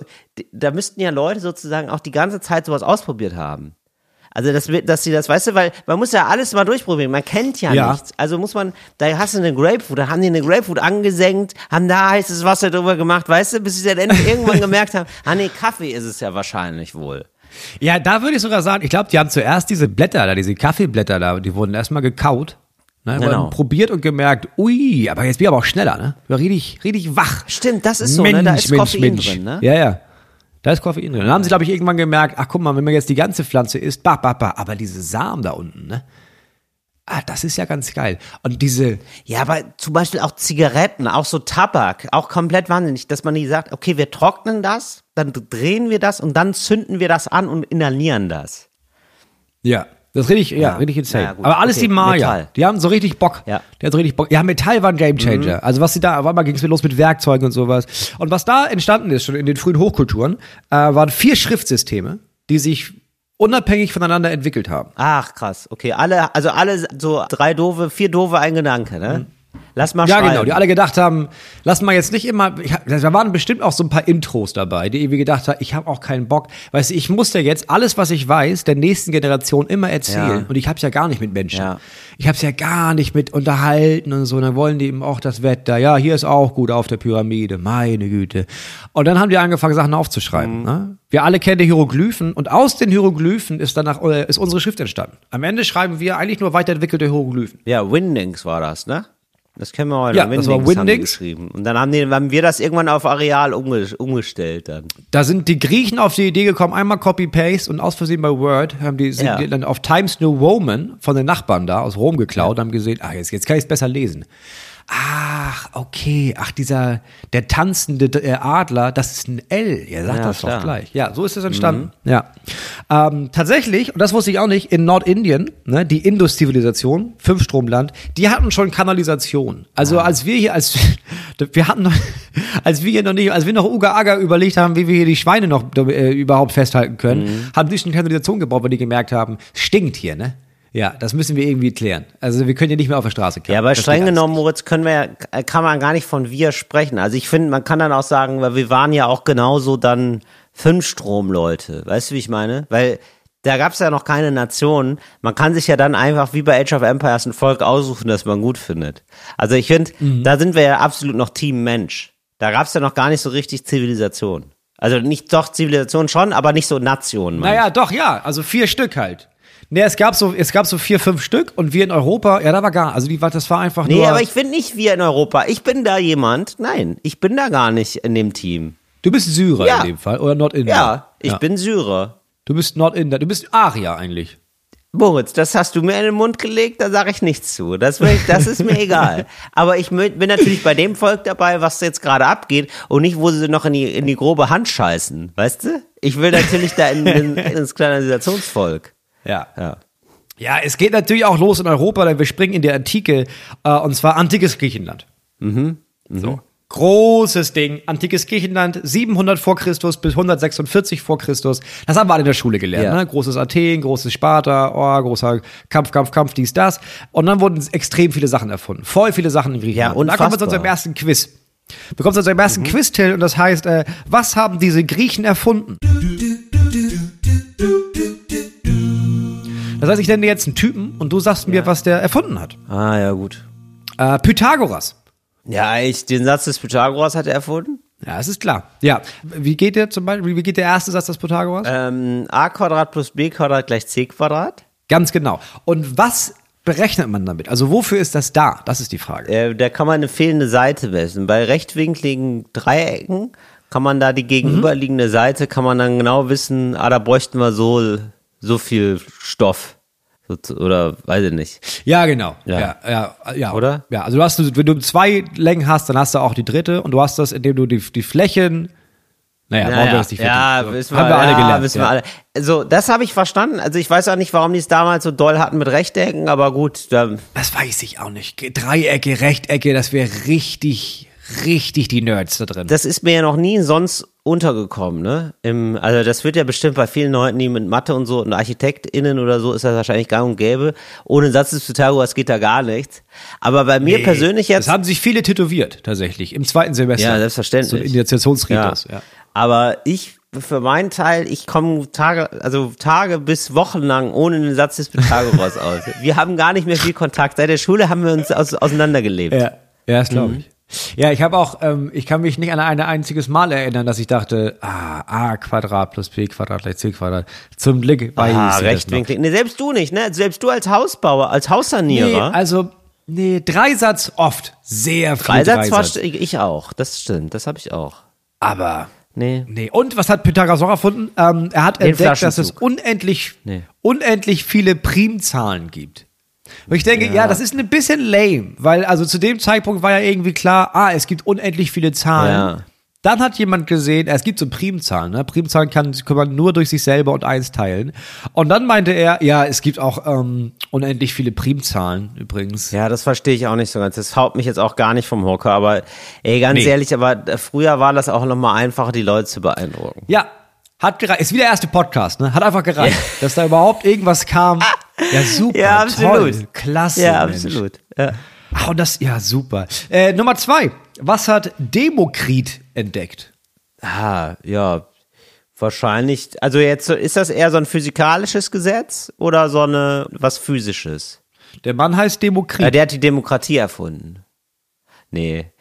da müssten ja Leute sozusagen auch die ganze Zeit sowas ausprobiert haben. Also das wird, dass sie das, weißt du, weil man muss ja alles mal durchprobieren. Man kennt ja, Ja. nichts. Also muss man, da hast du eine Grapefruit, da haben die eine Grapefruit angesenkt, haben da heißes Wasser drüber gemacht, weißt du, bis sie dann endlich irgendwann *laughs* gemerkt haben, ah nee, Kaffee ist es ja wahrscheinlich wohl. Ja, da würde ich sogar sagen, ich glaube, die haben zuerst diese Blätter da, diese Kaffeeblätter da, die wurden erstmal gekaut. Ne, Genau. wurden probiert und gemerkt, ui, aber jetzt bin ich aber auch schneller, ne? Ich war richtig, richtig wach. Stimmt, das ist so, ne? Da ist Koffein drin, ne? Ja, ja. Da ist Koffein drin. Dann haben sie, glaube ich, irgendwann gemerkt, ach guck mal, wenn man jetzt die ganze Pflanze isst, bah, bah, bah, aber diese Samen da unten, ne? Ah, das ist ja ganz geil. Und diese, Ja, aber zum Beispiel auch Zigaretten, auch so Tabak, auch komplett wahnsinnig, dass man nie sagt, okay, wir trocknen das, dann drehen wir das und dann zünden wir das an und inhalieren das. Ja. Das ist richtig, ja, richtig insane. Ja. Aber alles Okay, die Maya. Metall. Die haben so richtig Bock. Ja. Mhm. Die haben so richtig Bock. Ja, Metall war ein Gamechanger. Also was sie da, auf einmal ging es los mit Werkzeugen und sowas. Und was da entstanden ist, schon in den frühen Hochkulturen, äh, waren vier Schriftsysteme, die sich unabhängig voneinander entwickelt haben. Ach, krass. Okay, alle, also alle so drei doofe, vier doofe, ein Gedanke, ne? Lass mal. Ja, schreiben. genau, die alle gedacht haben, lass mal jetzt nicht immer, ich, da waren bestimmt auch so ein paar Intros dabei, die irgendwie gedacht haben, ich habe auch keinen Bock. Weißt du, ich muss ja jetzt alles, was ich weiß, der nächsten Generation immer erzählen. Ja. Und ich hab's ja gar nicht mit Menschen. Ja. Ich hab's ja gar nicht mit unterhalten und so. Und dann wollen die eben auch das Wetter. Ja, hier ist auch gut auf der Pyramide. Meine Güte. Und dann haben die angefangen, Sachen aufzuschreiben. Mhm. Ne? Wir alle kennen die Hieroglyphen und aus den Hieroglyphen ist danach äh, ist unsere Schrift entstanden. Am Ende schreiben wir eigentlich nur weiterentwickelte Hieroglyphen. Ja, Windings war das, ne? Das kennen wir heute. Ja, das war Windings. geschrieben. Und dann haben, die, haben wir das irgendwann auf Areal umge umgestellt dann. Da sind die Griechen auf die Idee gekommen, einmal Copy-Paste und aus Versehen bei Word haben die, sind Ja. die dann auf Times New Roman von den Nachbarn da aus Rom geklaut und haben gesehen, ah, jetzt, jetzt kann ich es besser lesen. Ach, okay. Ach, dieser, der tanzende äh, Adler, das ist ein L. Ihr sagt Ja, das klar. doch gleich. Ja, so ist es entstanden. Ja. Ähm, tatsächlich, und das wusste ich auch nicht, in Nordindien, ne, die Indus-Zivilisation, Fünfstromland, die hatten schon Kanalisation. Also als wir hier, als *laughs* wir hatten noch, als wir hier noch nicht, als wir noch Uga Aga überlegt haben, wie wir hier die Schweine noch äh, überhaupt festhalten können, haben die schon Kanalisation gebaut, weil die gemerkt haben, stinkt hier, ne? Ja, das müssen wir irgendwie klären. Also wir können ja nicht mehr auf der Straße campen. Ja, aber Das streng genommen, Moritz, können wir, ja- kann man gar nicht von wir sprechen. Also ich finde, man kann dann auch sagen, weil wir waren ja auch genauso dann Fünf-Strom-Leute. Weißt du, wie ich meine? Weil da gab es ja noch keine Nation. Man kann sich ja dann einfach wie bei Age of Empires ein Volk aussuchen, das man gut findet. Also ich finde, Mhm. da sind wir ja absolut noch Team Mensch. Da gab es ja noch gar nicht so richtig Zivilisation. Also nicht doch Zivilisation schon, aber nicht so Nation. meine Naja, doch, ja. Also vier Stück halt. Nee, es gab so, es gab so vier, fünf Stück und wir in Europa, ja, da war gar, also die war, das war einfach Nee, nur. aber ich bin nicht wir in Europa. Ich bin da jemand. Nein, ich bin da gar nicht in dem Team. du bist Syrer Ja. in dem Fall oder Nordinder. Ja, ich bin Syrer. Du bist Nordinder, du bist Arier eigentlich. Moritz, das hast du mir in den Mund gelegt, da sage ich nichts zu. Das, ich, das ist mir *laughs* egal. Aber ich bin natürlich bei dem Volk dabei, was jetzt gerade abgeht und nicht, wo sie noch in die, in die grobe Hand scheißen. Weißt du? Ich will natürlich da in, in, ins Kanalisationsvolk. Ja. Ja. Ja, es geht natürlich auch los in Europa, denn wir springen in die Antike, äh, und zwar antikes Griechenland. So. Großes Ding, antikes Griechenland, 700 vor Christus bis 146 vor Christus. Das haben wir alle in der Schule gelernt. Ja. Ne? Großes Athen, großes Sparta, oh, großer Kampf, Kampf, Kampf, dies, das. Und dann wurden extrem viele Sachen erfunden. Voll viele Sachen in Griechenland. Ja, und da kommen wir zu unserem ersten Quiz. Wir kommen zu unserem ersten Quiz, Till, und das heißt, äh, was haben diese Griechen erfunden? Das heißt, ich nenne dir jetzt einen Typen und du sagst mir, was der erfunden hat. Ah, ja, gut. Äh, Pythagoras. Ja, ich, den Satz des Pythagoras hat er erfunden. Ja, es ist klar. Ja, wie geht der zum Beispiel, wie geht der erste Satz des Pythagoras? Ähm, a Quadrat plus b Quadrat gleich c Quadrat. Ganz genau. Und was berechnet man damit? Also wofür ist das da? Das ist die Frage. Äh, da kann man eine fehlende Seite messen. Bei rechtwinkligen Dreiecken kann man da die gegenüberliegende Mhm. Seite, kann man dann genau wissen, ah, da bräuchten wir so, so viel Stoff. Oder weiß ich nicht. Ja, genau. Ja. Ja, ja, ja. Oder? Ja, also du hast, wenn du zwei Längen hast, dann hast du auch die dritte und du hast das, indem du die, die Flächen, naja, brauchen wir das nicht ja, wissen haben wir alle ja, gelernt. Wissen ja. wir alle. Also, das habe ich verstanden. Also, ich weiß auch nicht, warum die es damals so doll hatten mit Rechtecken, aber gut, da, Das weiß ich auch nicht. Dreiecke, Rechtecke, das wäre richtig, richtig die Nerds da drin. das ist mir ja noch nie sonst untergekommen, ne? Im, also das wird ja bestimmt bei vielen Leuten, die mit Mathe und so und ArchitektInnen oder so, ist das wahrscheinlich gang und gäbe. Ohne Satz des Pythagoras geht da gar nichts. Aber bei mir persönlich jetzt. Das haben sich viele tätowiert, tatsächlich, im zweiten Semester. Ja, selbstverständlich. So ein Initiationsritus, ja. Aber ich, für meinen Teil, ich komme Tage, also Tage bis Wochen lang ohne den Satz des Pythagoras aus. Wir haben gar nicht mehr viel Kontakt. Seit der Schule haben wir uns aus, auseinandergelebt. Ja, ja das Mhm. glaube ich. Ja, ich habe auch, ähm, ich kann mich nicht an ein einziges Mal erinnern, dass ich dachte, ah, a Quadrat plus b Quadrat gleich c Quadrat. Zum Glück weiß Ah. Rechtwinklig. Nee, selbst du nicht, ne? Selbst du als Hausbauer, als Nee, Haussanierer. also, nee, Dreisatz oft. Sehr viel Dreisatz, Dreisatz. war ich auch. Das stimmt, das habe ich auch. Aber, Nee. nee. Und was hat Pythagoras noch erfunden? Ähm, er hat Den entdeckt, dass es unendlich, Nee. unendlich viele Primzahlen gibt. Und ich denke, ja. das ist ein bisschen lame, weil also zu dem Zeitpunkt war ja irgendwie klar, ah, es gibt unendlich viele Zahlen. Ja. Dann hat jemand gesehen, es gibt so Primzahlen, ne? Primzahlen kann, kann man nur durch sich selber und eins teilen. Und dann meinte er, ja, es gibt auch ähm, unendlich viele Primzahlen übrigens. Ja, das verstehe ich auch nicht so ganz. Das haut mich jetzt auch gar nicht vom Hocker, aber ey, ganz Nee. ehrlich, aber früher war das auch noch mal einfacher, die Leute zu beeindrucken. Ja, hat gereicht. Ist wie der erste Podcast, ne? Hat einfach gereicht, dass da überhaupt irgendwas kam. *laughs* Ja, super. Ja, absolut. Toll, klasse. Ja, absolut. Ja. Ach, und das, ja, super. Äh, Nummer zwei. Was hat Demokrit entdeckt? Ah, ja. Wahrscheinlich, also jetzt ist das eher so ein physikalisches Gesetz oder so eine was physisches? Der Mann heißt Demokrit. Ja, der hat die Demokratie erfunden. Nee.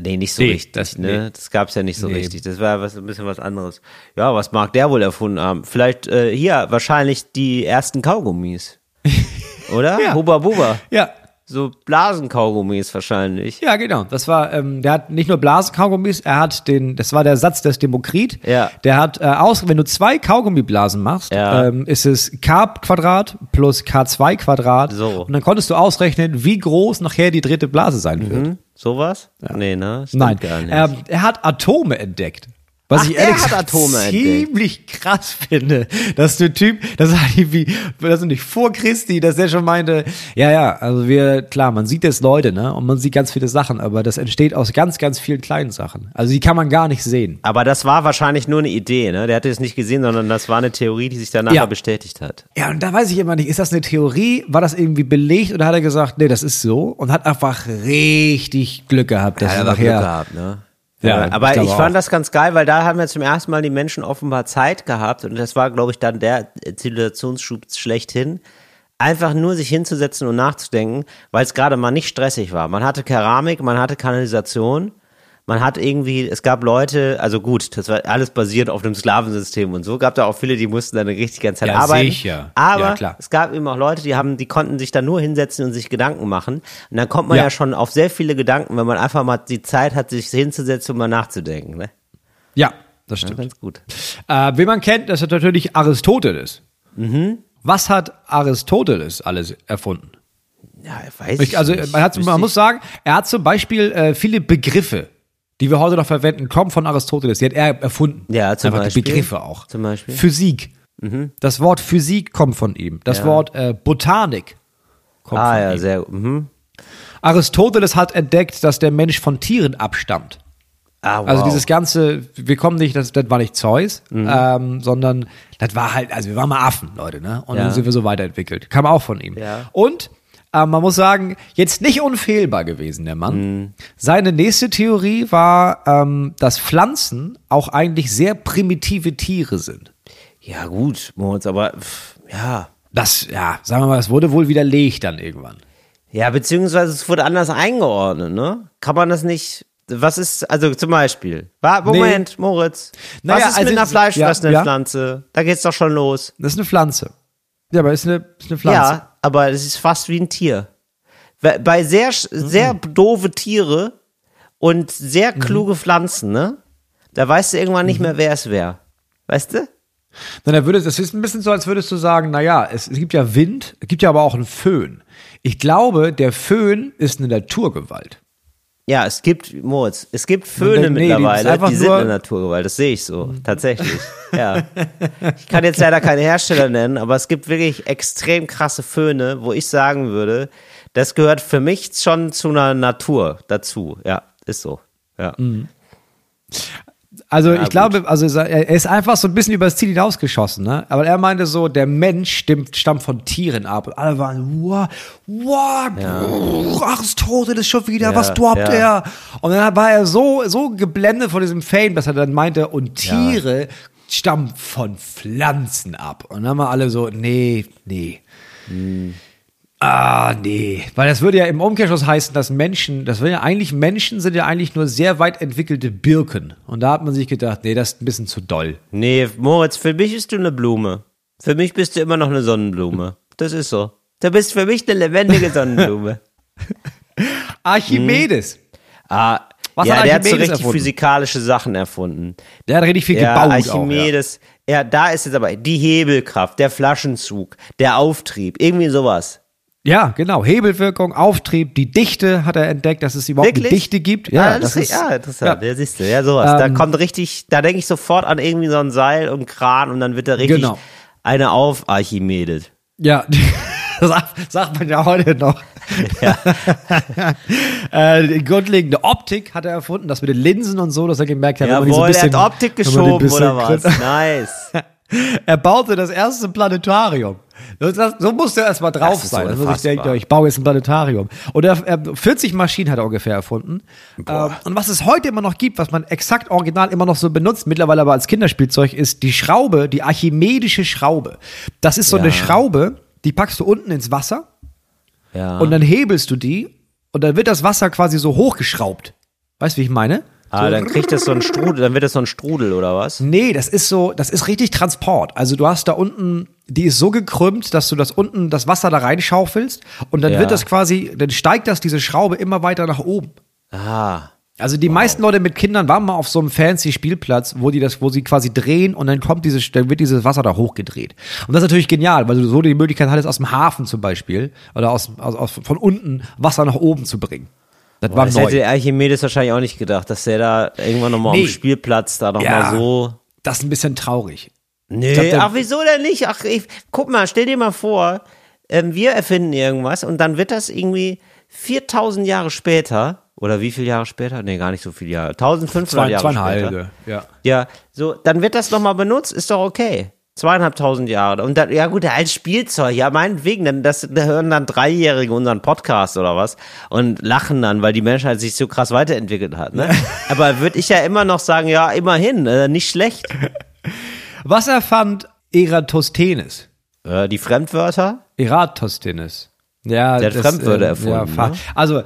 Nee, nicht so Nee, richtig, das- ne? nee. Das gab's ja nicht so Nee. richtig. Das war was, ein bisschen was anderes. Ja, was mag der wohl erfunden haben? Vielleicht äh, hier, wahrscheinlich die ersten Kaugummis. *laughs* Oder? Ja. Huba Buba. ja. So Blasenkaugummis wahrscheinlich. Ja, genau. Das war, ähm, der hat nicht nur Blasenkaugummis, er hat den, das war der Satz des Demokrit. Ja. Der hat äh, aus, wenn du zwei Kaugummiblasen machst, Ja. ähm, ist es K Quadrat plus K2 Quadrat. So. Und dann konntest du ausrechnen, wie groß nachher die dritte Blase sein wird. Hm? Sowas? Nee, ne? Stimmt Nein, gar nicht. ähm, er hat Atome entdeckt. Was Ach, ich ehrlich gesagt Atome entdeckt. ziemlich krass finde, dass der Typ, das war wie, das nicht vor Christi, dass der schon meinte, ja, ja, also wir, klar, man sieht jetzt Leute, ne, und man sieht ganz viele Sachen, aber das entsteht aus ganz, ganz vielen kleinen Sachen. Also die kann man gar nicht sehen. Aber das war wahrscheinlich nur eine Idee, ne? Der hatte es nicht gesehen, sondern das war eine Theorie, die sich danach Ja. bestätigt hat. Ja, und da weiß ich immer nicht, ist das eine Theorie, war das irgendwie belegt oder hat er gesagt, nee, das ist so und hat einfach richtig Glück gehabt, dass Ja, er aber Glück nachher, gehabt, ne? Ja, Ja, aber ich ich, fand auch. das ganz geil, weil da haben wir zum ersten Mal die Menschen offenbar Zeit gehabt und das war, glaube ich, dann der Zivilisationsschub schlechthin, einfach nur sich hinzusetzen und nachzudenken, weil es gerade mal nicht stressig war. Man hatte Keramik, man hatte Kanalisation, man hat irgendwie, es gab Leute, also gut, das war alles basiert auf dem Sklavensystem und so, gab da auch viele, die mussten dann eine richtig ganze Zeit Ja, arbeiten. sicher. Aber Ja, klar. es gab eben auch Leute, die haben, die konnten sich da nur hinsetzen und sich Gedanken machen. Und dann kommt man ja, Ja. schon auf sehr viele Gedanken, wenn man einfach mal die Zeit hat, sich hinzusetzen und mal nachzudenken. Ne? ja, das Ja, stimmt. ganz gut. Äh, wen man kennt, das ist natürlich Aristoteles. Mhm. Was hat Aristoteles alles erfunden? Ja, weiß Ich, also nicht. man, hat, man ich- muss sagen, er hat zum Beispiel äh, viele Begriffe, die wir heute noch verwenden, kommen von Aristoteles. Die hat er erfunden. Ja, zum Einfach Beispiel. die Begriffe auch. Zum Beispiel. Mhm. Physik. Das Wort Physik kommt von ihm. Das Ja. Wort äh, Botanik kommt Ah von ja, ihm. sehr. Mhm. Aristoteles hat entdeckt, dass der Mensch von Tieren abstammt. Ah, wow. Also dieses ganze, wir kommen nicht, das, das war nicht Zeus, Mhm. ähm, sondern das war halt, also wir waren mal Affen, Leute, ne? Und Ja. dann sind wir so weiterentwickelt. Kam auch von ihm. Ja. Und ähm, man muss sagen, jetzt nicht unfehlbar gewesen, der Mann. Mhm. Seine nächste Theorie war, ähm, dass Pflanzen auch eigentlich sehr primitive Tiere sind. ja gut, Moritz, aber pff, ja. Das, ja, sagen wir mal, das wurde wohl widerlegt dann irgendwann. Ja, beziehungsweise es wurde anders eingeordnet, ne? Kann man das nicht. Was ist, also zum Beispiel. Moment, Moritz. Naja, was ist also- mit einer fleischfressenden ja, ja. Pflanze? Da geht's doch schon los. Das ist eine Pflanze. Ja, aber ist eine, ist eine Pflanze. Ja, aber es ist fast wie ein Tier. Bei- sehr, sehr Mhm. doofe Tiere und sehr kluge Pflanzen, ne? Da weißt du irgendwann Mhm. nicht mehr, wer es wäre. Weißt du? Na, dann würde, das ist ein bisschen so, als würdest du sagen, naja, es, es gibt ja Wind, es gibt ja aber auch einen Föhn. Ich glaube, der Föhn ist eine Naturgewalt. Ja, es gibt, Moritz, es gibt Föhne Nee, die mittlerweile, einfach die sind Mhm. eine Naturgewalt, das sehe ich so, tatsächlich. Ja. *laughs* Ich kann jetzt leider keine Hersteller nennen, aber es gibt wirklich extrem krasse Föhne, wo ich sagen würde, das gehört für mich schon zu einer Natur dazu. Ja, ist so. Ja. Mhm. Also ich gut. glaube, also er ist einfach so ein bisschen übers Ziel hinausgeschossen, ne? Aber er meinte so, der Mensch stimmt, stammt von Tieren ab. Und alle waren, wow, wow, brr, Aristoteles schon wieder, Ja, was droppt ja. er? Und dann war er so, so geblendet von diesem Fame, dass er dann meinte, und Tiere stammen von Pflanzen ab. Und dann waren alle so, nee, nee. Ah, nee. Weil das würde ja im Umkehrschluss heißen, dass Menschen, das würde ja eigentlich, Menschen sind ja eigentlich nur sehr weit entwickelte Birken. Und da hat man sich gedacht, nee, das ist ein bisschen zu doll. Nee, Moritz, für mich bist du eine Blume. Für mich bist du immer noch eine Sonnenblume. Das ist so. Du bist für mich eine lebendige Sonnenblume. *laughs* Archimedes. Ah, Was ja, hat der hat so Archimedes richtig erfunden? physikalische Sachen erfunden. Der hat richtig viel Ja, gebaut. Archimedes. ja. da ist jetzt aber die Hebelkraft, der Flaschenzug, der Auftrieb, irgendwie sowas. Ja, genau. Hebelwirkung, Auftrieb, die Dichte hat er entdeckt, dass es überhaupt Wirklich? eine Dichte gibt. Ja, Ja, das ist, ja interessant. ja. Ja, siehst du, ja, sowas. da Ähm, kommt richtig, da denke ich sofort an irgendwie so ein Seil und Kran und dann wird da richtig Genau. eine auf Archimedes. Ja, *laughs* sagt, sagt man ja heute noch. *laughs* *laughs* äh, die grundlegende Optik hat er erfunden, das mit den Linsen und so, dass er gemerkt hat, die so Jawohl, ein er bisschen, hat Optik geschoben oder was? Nice. Er baute das erste Planetarium. Das, das, so musste er erstmal drauf sein. so Also ich denke, ich baue jetzt ein Planetarium. Und er, er, 40 Maschinen hat er ungefähr erfunden. Ähm, und was es heute immer noch gibt, was man exakt original immer noch so benutzt, mittlerweile aber als Kinderspielzeug, ist die Schraube, die archimedische Schraube. Das ist so eine Ja. Schraube, die packst du unten ins Wasser Ja. und dann hebelst du die und dann wird das Wasser quasi so hochgeschraubt. Weißt du, wie ich meine? Ah, dann kriegt das so ein Strudel, dann wird das so ein Strudel oder was? Nee, das ist so, das ist richtig Transport. Also du hast da unten, die ist so gekrümmt, dass du das unten, das Wasser da reinschaufelst und dann Ja. wird das quasi, dann steigt das, diese Schraube immer weiter nach oben. Ah. Also die meisten Leute mit Kindern waren mal auf so einem fancy Spielplatz, wo die das, wo sie quasi drehen und dann kommt dieses, dann wird dieses Wasser da hochgedreht. Und das ist natürlich genial, weil du so die Möglichkeit hattest, aus dem Hafen zum Beispiel oder aus, aus, aus von unten Wasser nach oben zu bringen. Das war Das neu. hätte Archimedes wahrscheinlich auch nicht gedacht, dass der da irgendwann nochmal Nee. am Spielplatz da nochmal Ja. so. Das ist ein bisschen traurig. Nee, glaub, ach, wieso denn nicht? Ach, ich, guck mal, stell dir mal vor, ähm, wir erfinden irgendwas und dann wird das irgendwie 4000 Jahre später, oder wie viele Jahre später? Nee, gar nicht so viele Jahre. 1500 Zwei, Jahre später. zweieinhalb, ja. Ja, so, dann wird das nochmal benutzt, ist doch okay. Zweieinhalbtausend Jahre. Und dann, ja gut, als Spielzeug, ja meinetwegen, dann das, da hören dann Dreijährige unseren Podcast oder was und lachen dann, weil die Menschheit sich so krass weiterentwickelt hat. Ne? *laughs* Aber würde ich ja immer noch sagen, ja, immerhin, äh, nicht schlecht. *laughs* Was erfand Eratosthenes? Äh, die Fremdwörter? Eratosthenes. Ja, Der hat Fremdwörter erfunden, fa- ne? Also,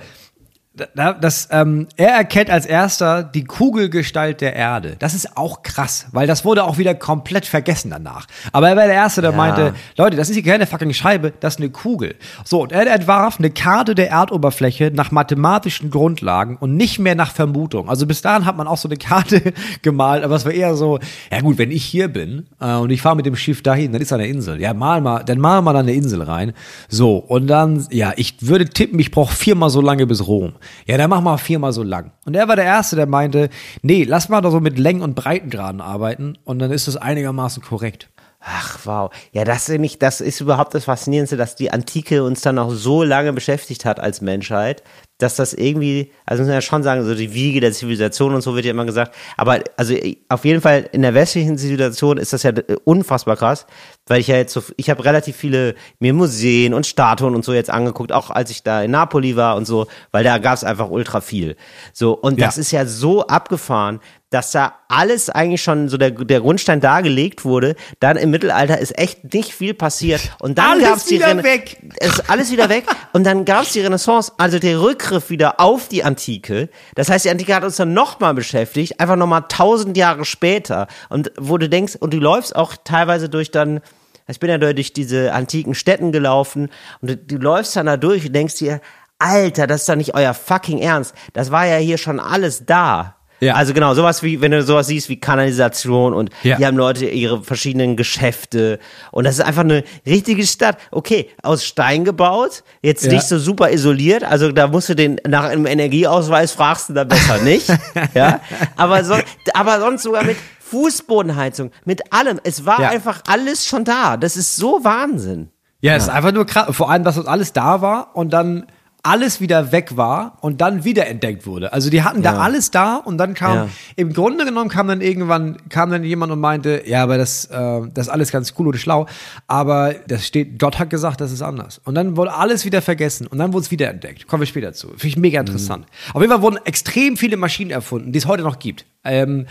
da- das, ähm, er erkennt als erster die Kugelgestalt der Erde. Das ist auch krass, weil das wurde auch wieder komplett vergessen danach. Aber er war der Erste, der Ja. meinte, Leute, das ist hier keine fucking Scheibe, das ist eine Kugel. So, und er entwarf eine Karte der Erdoberfläche nach mathematischen Grundlagen und nicht mehr nach Vermutung. Also bis dahin hat man auch so eine Karte *laughs* gemalt, aber es war eher so, ja gut, wenn ich hier bin äh, und ich fahre mit dem Schiff dahin, dann ist da eine Insel. Ja, mal mal, dann mal mal da eine Insel rein. So, und dann, ja, ich würde tippen, ich brauche viermal so lange bis Rom. Ja, dann mach mal viermal so lang. Und er war der Erste, der meinte, nee, lass mal doch so mit Längen- und Breitengraden arbeiten und dann ist das einigermaßen korrekt. Ach, wow. Ja, das ist, nicht, das ist überhaupt das Faszinierendste, dass die Antike uns dann noch so lange beschäftigt hat als Menschheit, dass das irgendwie, also muss man ja schon sagen, so die Wiege der Zivilisation und so wird ja immer gesagt, aber also auf jeden Fall in der westlichen Zivilisation ist das ja äh, unfassbar krass, weil ich ja jetzt so, ich habe relativ viele mir Museen und Statuen und so jetzt angeguckt, auch als ich da in Napoli war und so, weil da gab es einfach ultra viel. So, und Ja. das ist ja so abgefahren, dass da alles eigentlich schon so der, der Grundstein dargelegt wurde. Dann im Mittelalter ist echt nicht viel passiert. Und dann Alles gab's die wieder Rene- weg. Ist alles wieder weg. Und dann gab's die Renaissance, also der Rückgriff wieder auf die Antike. Das heißt, die Antike hat uns dann nochmal beschäftigt, einfach nochmal tausend Jahre später. Und wo du denkst, und du läufst auch teilweise durch dann, ich bin ja durch diese antiken Städten gelaufen und du, du läufst dann da durch und denkst dir, Alter, das ist doch nicht euer fucking Ernst. Das war ja hier schon alles da. Ja. Also genau, sowas wie, wenn du sowas siehst wie Kanalisation und Ja. hier haben Leute ihre verschiedenen Geschäfte und das ist einfach eine richtige Stadt. Okay, aus Stein gebaut, jetzt Ja. nicht so super isoliert, also da musst du den nach einem Energieausweis fragst du da besser nicht, *laughs* ja, aber so, aber sonst sogar mit Fußbodenheizung, mit allem. Es war Ja. einfach alles schon da. Das ist so Wahnsinn. Ja, es ist einfach nur krass. Vor allem, dass das alles da war und dann alles wieder weg war und dann wieder entdeckt wurde. Also die hatten da Ja. alles da und dann kam, Ja. im Grunde genommen kam dann irgendwann, kam dann jemand und meinte, ja, aber das, äh, das ist alles ganz cool oder schlau, aber das steht, Gott hat gesagt, das ist anders. Und dann wurde alles wieder vergessen und dann wurde es wieder entdeckt. Kommen wir später zu. Finde ich mega interessant. Auf jeden Fall wurden extrem viele Maschinen erfunden, die es heute noch gibt. Ähm,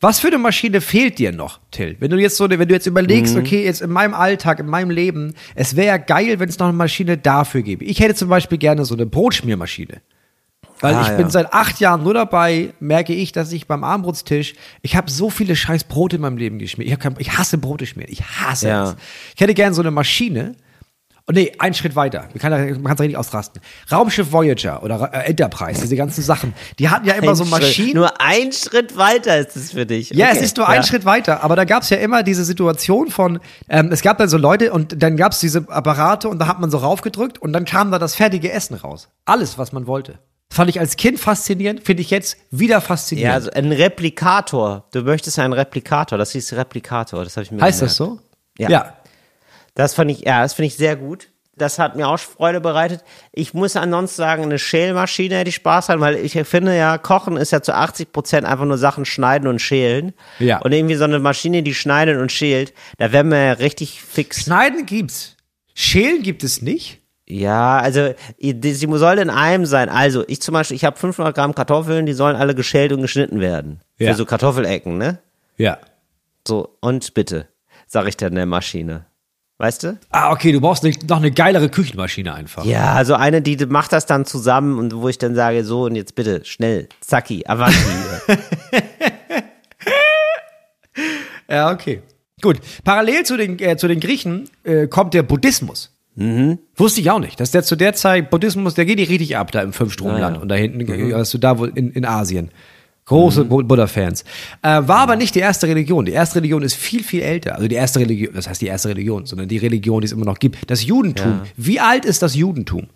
was für eine Maschine fehlt dir noch, Till? Wenn du jetzt so, wenn du jetzt überlegst, Mhm. okay, jetzt in meinem Alltag, in meinem Leben, es wäre ja geil, wenn es noch eine Maschine dafür gäbe. Ich hätte zum Beispiel gerne so eine Brotschmiermaschine. Weil Ah, ich ja. bin seit acht Jahren nur dabei, merke ich, dass ich beim Armbrotstisch, ich habe so viele scheiß Brote in meinem Leben geschmiert. Ich, hab kein, ich hasse Brote schmieren. Ich hasse Ja. es. Ich hätte gerne so eine Maschine Oh, nee, ein Schritt weiter. Man kann kann richtig ausrasten. Raumschiff Voyager oder äh, Enterprise, diese ganzen Sachen, die hatten ja immer so Ein Maschinen. Schritt, nur ein Schritt weiter ist es für dich. Ja, Okay. es ist nur ein Schritt weiter, aber da gab es ja immer diese Situation von, ähm, es gab dann so Leute und dann gab es diese Apparate und da hat man so raufgedrückt und dann kam da das fertige Essen raus. Alles, was man wollte. Fand ich als Kind faszinierend, finde ich jetzt wieder Ja, faszinierend. also ein Replikator. Du möchtest einen Replikator. Das hieß Replikator. Das habe ich mir heißt gemerkt. das so? Ja. ja. Das fand ich, ja, das finde ich sehr gut. Das hat mir auch Freude bereitet. Ich muss ansonsten sagen, eine Schälmaschine hätte ich Spaß an, weil ich finde ja, Kochen ist ja zu 80 Prozent einfach nur Sachen schneiden und schälen. Ja. Und irgendwie so eine Maschine, die schneidet und schält, da wären wir ja richtig fix. Schneiden gibt's. Schälen gibt es nicht. Ja, also sie soll in einem sein. Also ich zum Beispiel, ich habe 500 Gramm Kartoffeln, die sollen alle geschält und geschnitten werden. Ja. Für so Kartoffelecken, ne? Ja. So, und bitte, sag ich dann der Maschine. Weißt du? Ah, okay, du brauchst noch eine geilere Küchenmaschine einfach. Ja, also eine, die macht das dann zusammen und wo ich dann sage, so und jetzt bitte, schnell, zacki, avanti. *laughs* Ja, okay. Gut. Parallel zu den, äh, zu den Griechen äh, kommt der Buddhismus. Mhm. Wusste ich auch nicht. Dass der zu der Zeit, Buddhismus, der geht nicht richtig ab da im Fünfstromland Ja, ja. und da hinten, Mhm. hast du da wohl in, in Asien. Große Bu- Buddha-Fans. Äh, war aber nicht die erste Religion. Die erste Religion ist viel, viel älter. Also die erste Religion, das heißt die erste Religion, sondern die Religion, die es immer noch gibt. Das Judentum. Wie alt ist das Judentum?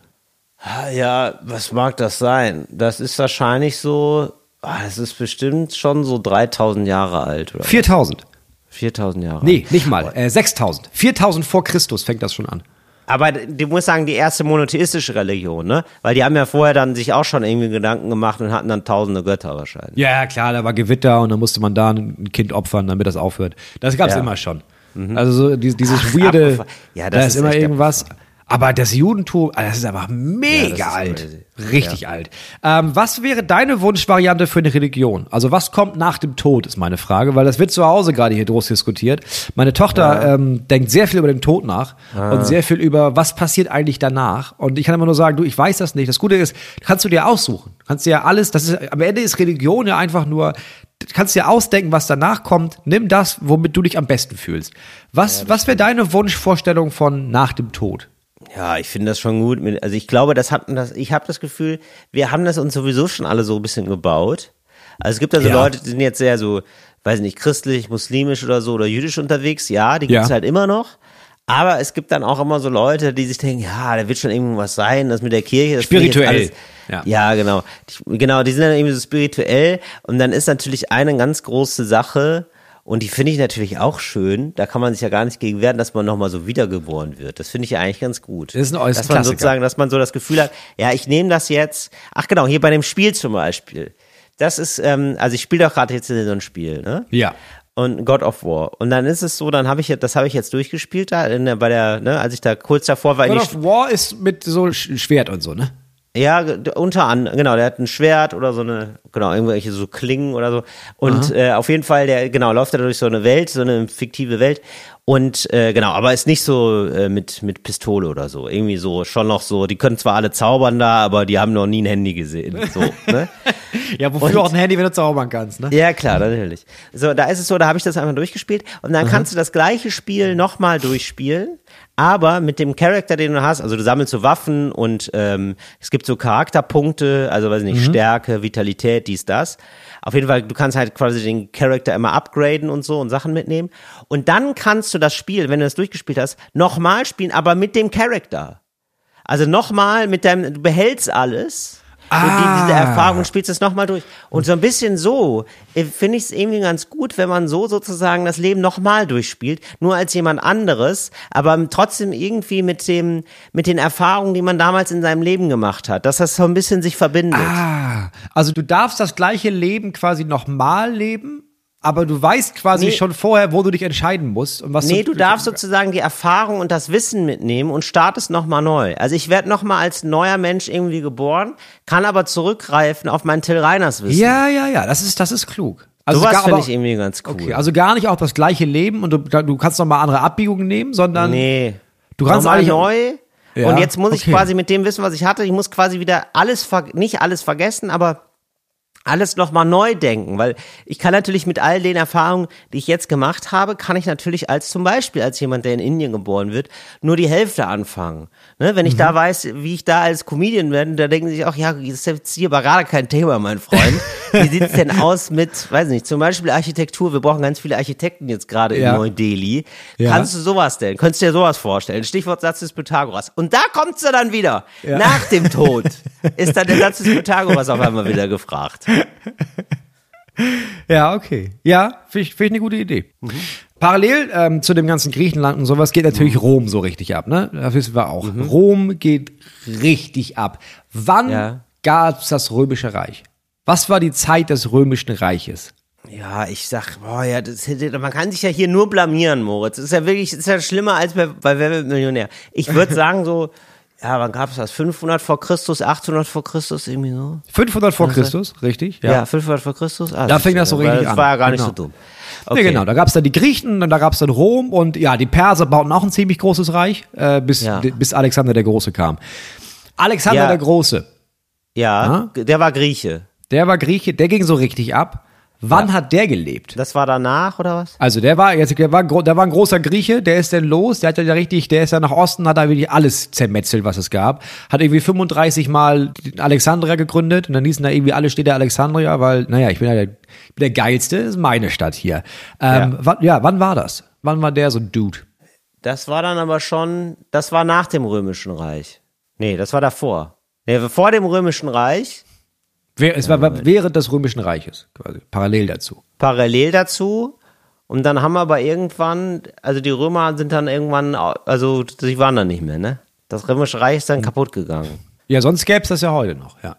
ja, was mag das sein? Das ist wahrscheinlich so, ah, das ist bestimmt schon so 3000 Jahre alt oder 4000. 4000 Jahre Nee, nicht mal. Äh, 6000. 4000 vor Christus fängt das schon an. Aber du musst sagen, die erste monotheistische Religion, ne? Weil die haben ja vorher dann sich auch schon irgendwie Gedanken gemacht und hatten dann tausende Götter wahrscheinlich. Ja, klar, da war Gewitter und dann musste man da ein Kind opfern, damit das aufhört. Das gab's Ja. immer schon. Also so die- dieses weirde, abgefahren. Ja, das da ist ist immer irgendwas. Aber das Judentum, ah, das ist einfach mega Ja, ist alt. crazy. Richtig alt. Ähm, was wäre deine Wunschvariante für eine Religion? Also was kommt nach dem Tod, ist meine Frage, weil das wird zu Hause gerade hier groß diskutiert. Meine Tochter ähm, denkt sehr viel über den Tod nach und sehr viel über, was passiert eigentlich danach. Und ich kann immer nur sagen, du, ich weiß das nicht. Das Gute ist, kannst du dir aussuchen. Kannst dir ja alles, das ist, am Ende ist Religion ja einfach nur, du kannst dir ausdenken, was danach kommt. Nimm das, womit du dich am besten fühlst. Was, was wäre deine Wunschvorstellung von nach dem Tod? Ja, ich finde das schon gut. Mit- Also ich glaube, das hatten das, ich habe das Gefühl, wir haben das uns sowieso schon alle so ein bisschen gebaut. Also es gibt also Ja. Leute, die sind jetzt sehr so, weiß nicht, christlich, muslimisch oder so oder jüdisch unterwegs. Ja, die gibt's Ja. halt immer noch. Aber es gibt dann auch immer so Leute, die sich denken, ja, da wird schon irgendwas sein, das mit der Kirche. Das Spirituell. Alles, Ja. ja. genau. Die, genau, die sind dann irgendwie so spirituell. Und dann ist natürlich eine ganz große Sache, und die finde ich natürlich auch schön, da kann man sich ja gar nicht gegen wehren, dass man nochmal so wiedergeboren wird. Das finde ich ja eigentlich ganz gut. Das ist ein äußerst Dass man Klassiker. sozusagen, dass man so das Gefühl hat, ja, ich nehme das jetzt, ach genau, hier bei dem Spiel zum Beispiel. Das ist, ähm, also ich spiele doch gerade jetzt in so ein Spiel, ne? Ja. und God of War. Und dann ist es so, dann habe ich jetzt, das habe ich jetzt durchgespielt da in der, bei der, ne, als ich da kurz davor war. God of War ist mit so Sch- Schwert und so, ne? Ja, unter anderem, genau, der hat ein Schwert oder so eine, genau, irgendwelche so Klingen oder so. Und äh, auf jeden Fall, der, genau, läuft er durch so eine Welt, so eine fiktive Welt. Und äh, genau, aber ist nicht so äh, mit, mit Pistole oder so. Irgendwie so, schon noch so, die können zwar alle zaubern da, aber die haben noch nie ein Handy gesehen. So, ne? *laughs* Ja, wofür Und- auch ein Handy, wenn du zaubern kannst, ne? Ja, klar, natürlich. So, da ist es so, da habe ich das einfach durchgespielt und dann kannst du das gleiche Spiel nochmal durchspielen, aber mit dem Charakter, den du hast, also du sammelst so Waffen und ähm, es gibt so Charakterpunkte, also weiß ich nicht, Stärke, Vitalität, dies, das. Auf jeden Fall, du kannst halt quasi den Charakter immer upgraden und so und Sachen mitnehmen. Und dann kannst du das Spiel, wenn du das durchgespielt hast, nochmal spielen, aber mit dem Charakter. Also nochmal mit deinem, du behältst alles. Und die, diese Erfahrung und spielst es nochmal durch. Und so ein bisschen so äh, finde ich es irgendwie ganz gut, wenn man so sozusagen das Leben nochmal durchspielt, nur als jemand anderes, aber trotzdem irgendwie mit dem, mit den Erfahrungen, die man damals in seinem Leben gemacht hat, dass das so ein bisschen sich verbindet. Ah, also du darfst das gleiche Leben quasi nochmal leben, aber du weißt quasi Nee. schon vorher, wo du dich entscheiden musst und was Nee, du darfst sozusagen die Erfahrung und das Wissen mitnehmen und startest nochmal neu. Also ich werde nochmal als neuer Mensch irgendwie geboren, kann aber zurückgreifen auf mein Till Reiners Wissen. Ja, ja, ja, das ist das ist klug. Also Sowas gar- finde ich irgendwie ganz cool. Okay, also gar nicht auch das gleiche Leben und du, du kannst noch mal andere Abbiegungen nehmen, sondern Nee. du kannst Nochmal neu. Ja, und jetzt muss ich okay. quasi mit dem Wissen, was ich hatte, ich muss quasi wieder alles, nicht alles vergessen, aber alles nochmal neu denken, weil ich kann natürlich mit all den Erfahrungen, die ich jetzt gemacht habe, kann ich natürlich als zum Beispiel als jemand, der in Indien geboren wird, nur die Hälfte anfangen. Ne? Wenn ich da weiß, wie ich da als Comedian werde, da denken sich auch, ja, das ist jetzt hier aber gerade kein Thema, mein Freund. Wie *laughs* sieht's denn aus mit, weiß nicht, zum Beispiel Architektur? Wir brauchen ganz viele Architekten jetzt gerade Ja. in Neu-Delhi. Ja. Kannst du sowas denn? Könntest du dir sowas vorstellen? Stichwort Satz des Pythagoras. Und da kommt's ja dann wieder. Ja. Nach dem Tod *laughs* ist dann der Satz des Pythagoras auf einmal wieder gefragt. *laughs* Ja, okay. Ja, finde ich, find ich eine gute Idee. Mhm. Parallel ähm, zu dem ganzen Griechenland und sowas geht natürlich Rom so richtig ab, ne? Das wissen wir auch. Mhm. Rom geht richtig ab. Wann Ja. gab's das Römische Reich? Was war die Zeit des Römischen Reiches? Ja, ich sag, boah, ja, das, man kann sich ja hier nur blamieren, Moritz. Das ist ja wirklich, das ist ja schlimmer als bei, bei Wer wird Millionär. Ich würde *laughs* sagen so, ja, wann gab's das? 500 vor Christus, 800 vor Christus, irgendwie so? 500 vor Christus, richtig? Ja, 500 vor Christus? Ah, Da fing das so richtig das an. war ja gar nicht Genau. so dumm. Nee, genau. Da gab's dann die Griechen und da gab's dann Rom und ja, die Perser bauten auch ein ziemlich großes Reich, äh, bis, Ja. bis Alexander der Große kam. Alexander Ja. der Große, Ja, der war Grieche. der war Grieche, der ging so richtig ab. Wann hat der gelebt? Das war danach, oder was? Also der war jetzt, der war, der war ein großer Grieche, der ist dann los, der hat ja richtig, der ist ja nach Osten, hat da wirklich alles zermetzelt, was es gab. Hat irgendwie 35 Mal Alexandria gegründet und dann hießen da irgendwie alle Städte Alexandria, weil, naja, ich bin ja der, ich bin der Geilste, das ist meine Stadt hier. Ähm, Ja. Wann, ja, wann war das? Wann war der so ein Dude? Das war dann aber schon, das war nach dem Römischen Reich. Nee, das war davor. Nee, vor dem Römischen Reich, Es war während des Römischen Reiches, quasi, parallel dazu. parallel dazu. Und dann haben wir aber irgendwann, also die Römer sind dann irgendwann, also sie waren dann nicht mehr, ne? Das Römische Reich ist dann kaputt gegangen. Ja, sonst gäbe es das ja heute noch, ja.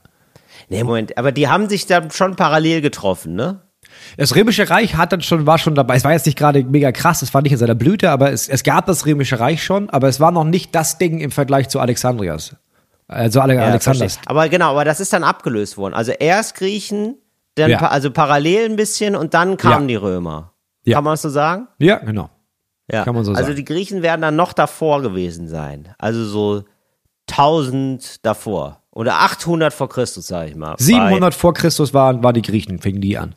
Nee, Moment, aber die haben sich dann schon parallel getroffen, ne? Das Römische Reich hat dann schon, war schon dabei. Es war jetzt nicht gerade mega krass, es war nicht in seiner Blüte, aber es, es gab das Römische Reich schon, aber es war noch nicht das Ding im Vergleich zu Alexandrias. Also Ale Ja. Aber genau, aber das ist dann abgelöst worden. Also erst Griechen, dann Ja. pa also parallel ein bisschen und dann kamen Ja. die Römer. Kann man das so sagen? Ja, genau. Ja. Kann man so also sagen. die Griechen werden dann noch davor gewesen sein. Also so 1000 davor. Oder 800 vor Christus, sag ich mal. 700 vor Christus waren, war die Griechen, fingen die an.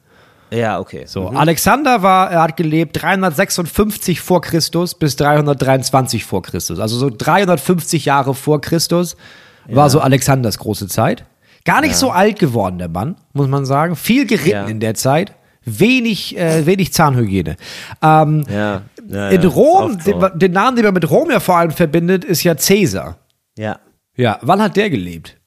Ja, okay. So, Alexander war, er hat gelebt 356 vor Christus bis 323 vor Christus. Also so 350 Jahre vor Christus war so Alexanders große Zeit. Gar nicht so alt geworden, der Mann, muss man sagen. Viel geritten Ja. in der Zeit. Wenig, äh, wenig Zahnhygiene. Ähm, Ja. ja in ja, Rom, so. den, den Namen, den man mit Rom ja vor allem verbindet, ist ja Caesar. Ja. Ja, wann hat der gelebt?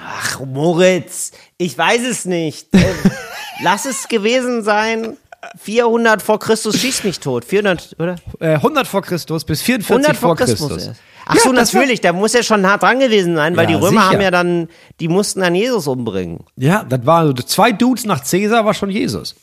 Ach, Moritz, ich weiß es nicht. Äh, *laughs* Lass es gewesen sein. 400 vor Christus schießt mich tot. 400, oder? Äh, 100 vor Christus bis 44 100 vor Christus. Christus. Ach Ja, so, das war- natürlich, da muss ja schon hart dran gewesen sein, weil Ja, die Römer sicher. haben ja dann, die mussten dann Jesus umbringen. Ja, das war zwei Dudes nach Caesar war schon Jesus.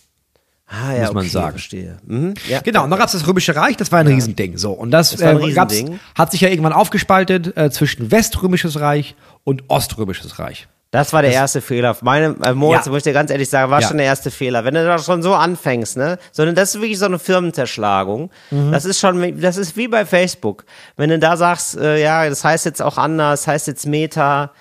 Ah, ja, Muss man okay, sagen. verstehe. Mhm, ja. Genau, und dann gab es das Römische Reich, das war ein Riesending. So, und das, ein äh, gab's, hat sich ja irgendwann aufgespaltet äh, zwischen Weströmisches Reich und Oströmisches Reich. Das war der erste Fehler. Meine, äh, Moritz, Ja. muss ich dir ganz ehrlich sagen, war Ja. schon der erste Fehler. Wenn du da schon so anfängst, ne? Sondern das ist wirklich so eine Firmenzerschlagung. Mhm. Das ist schon, das ist wie bei Facebook. Wenn du da sagst, äh, ja, das heißt jetzt auch anders, das heißt jetzt Meta,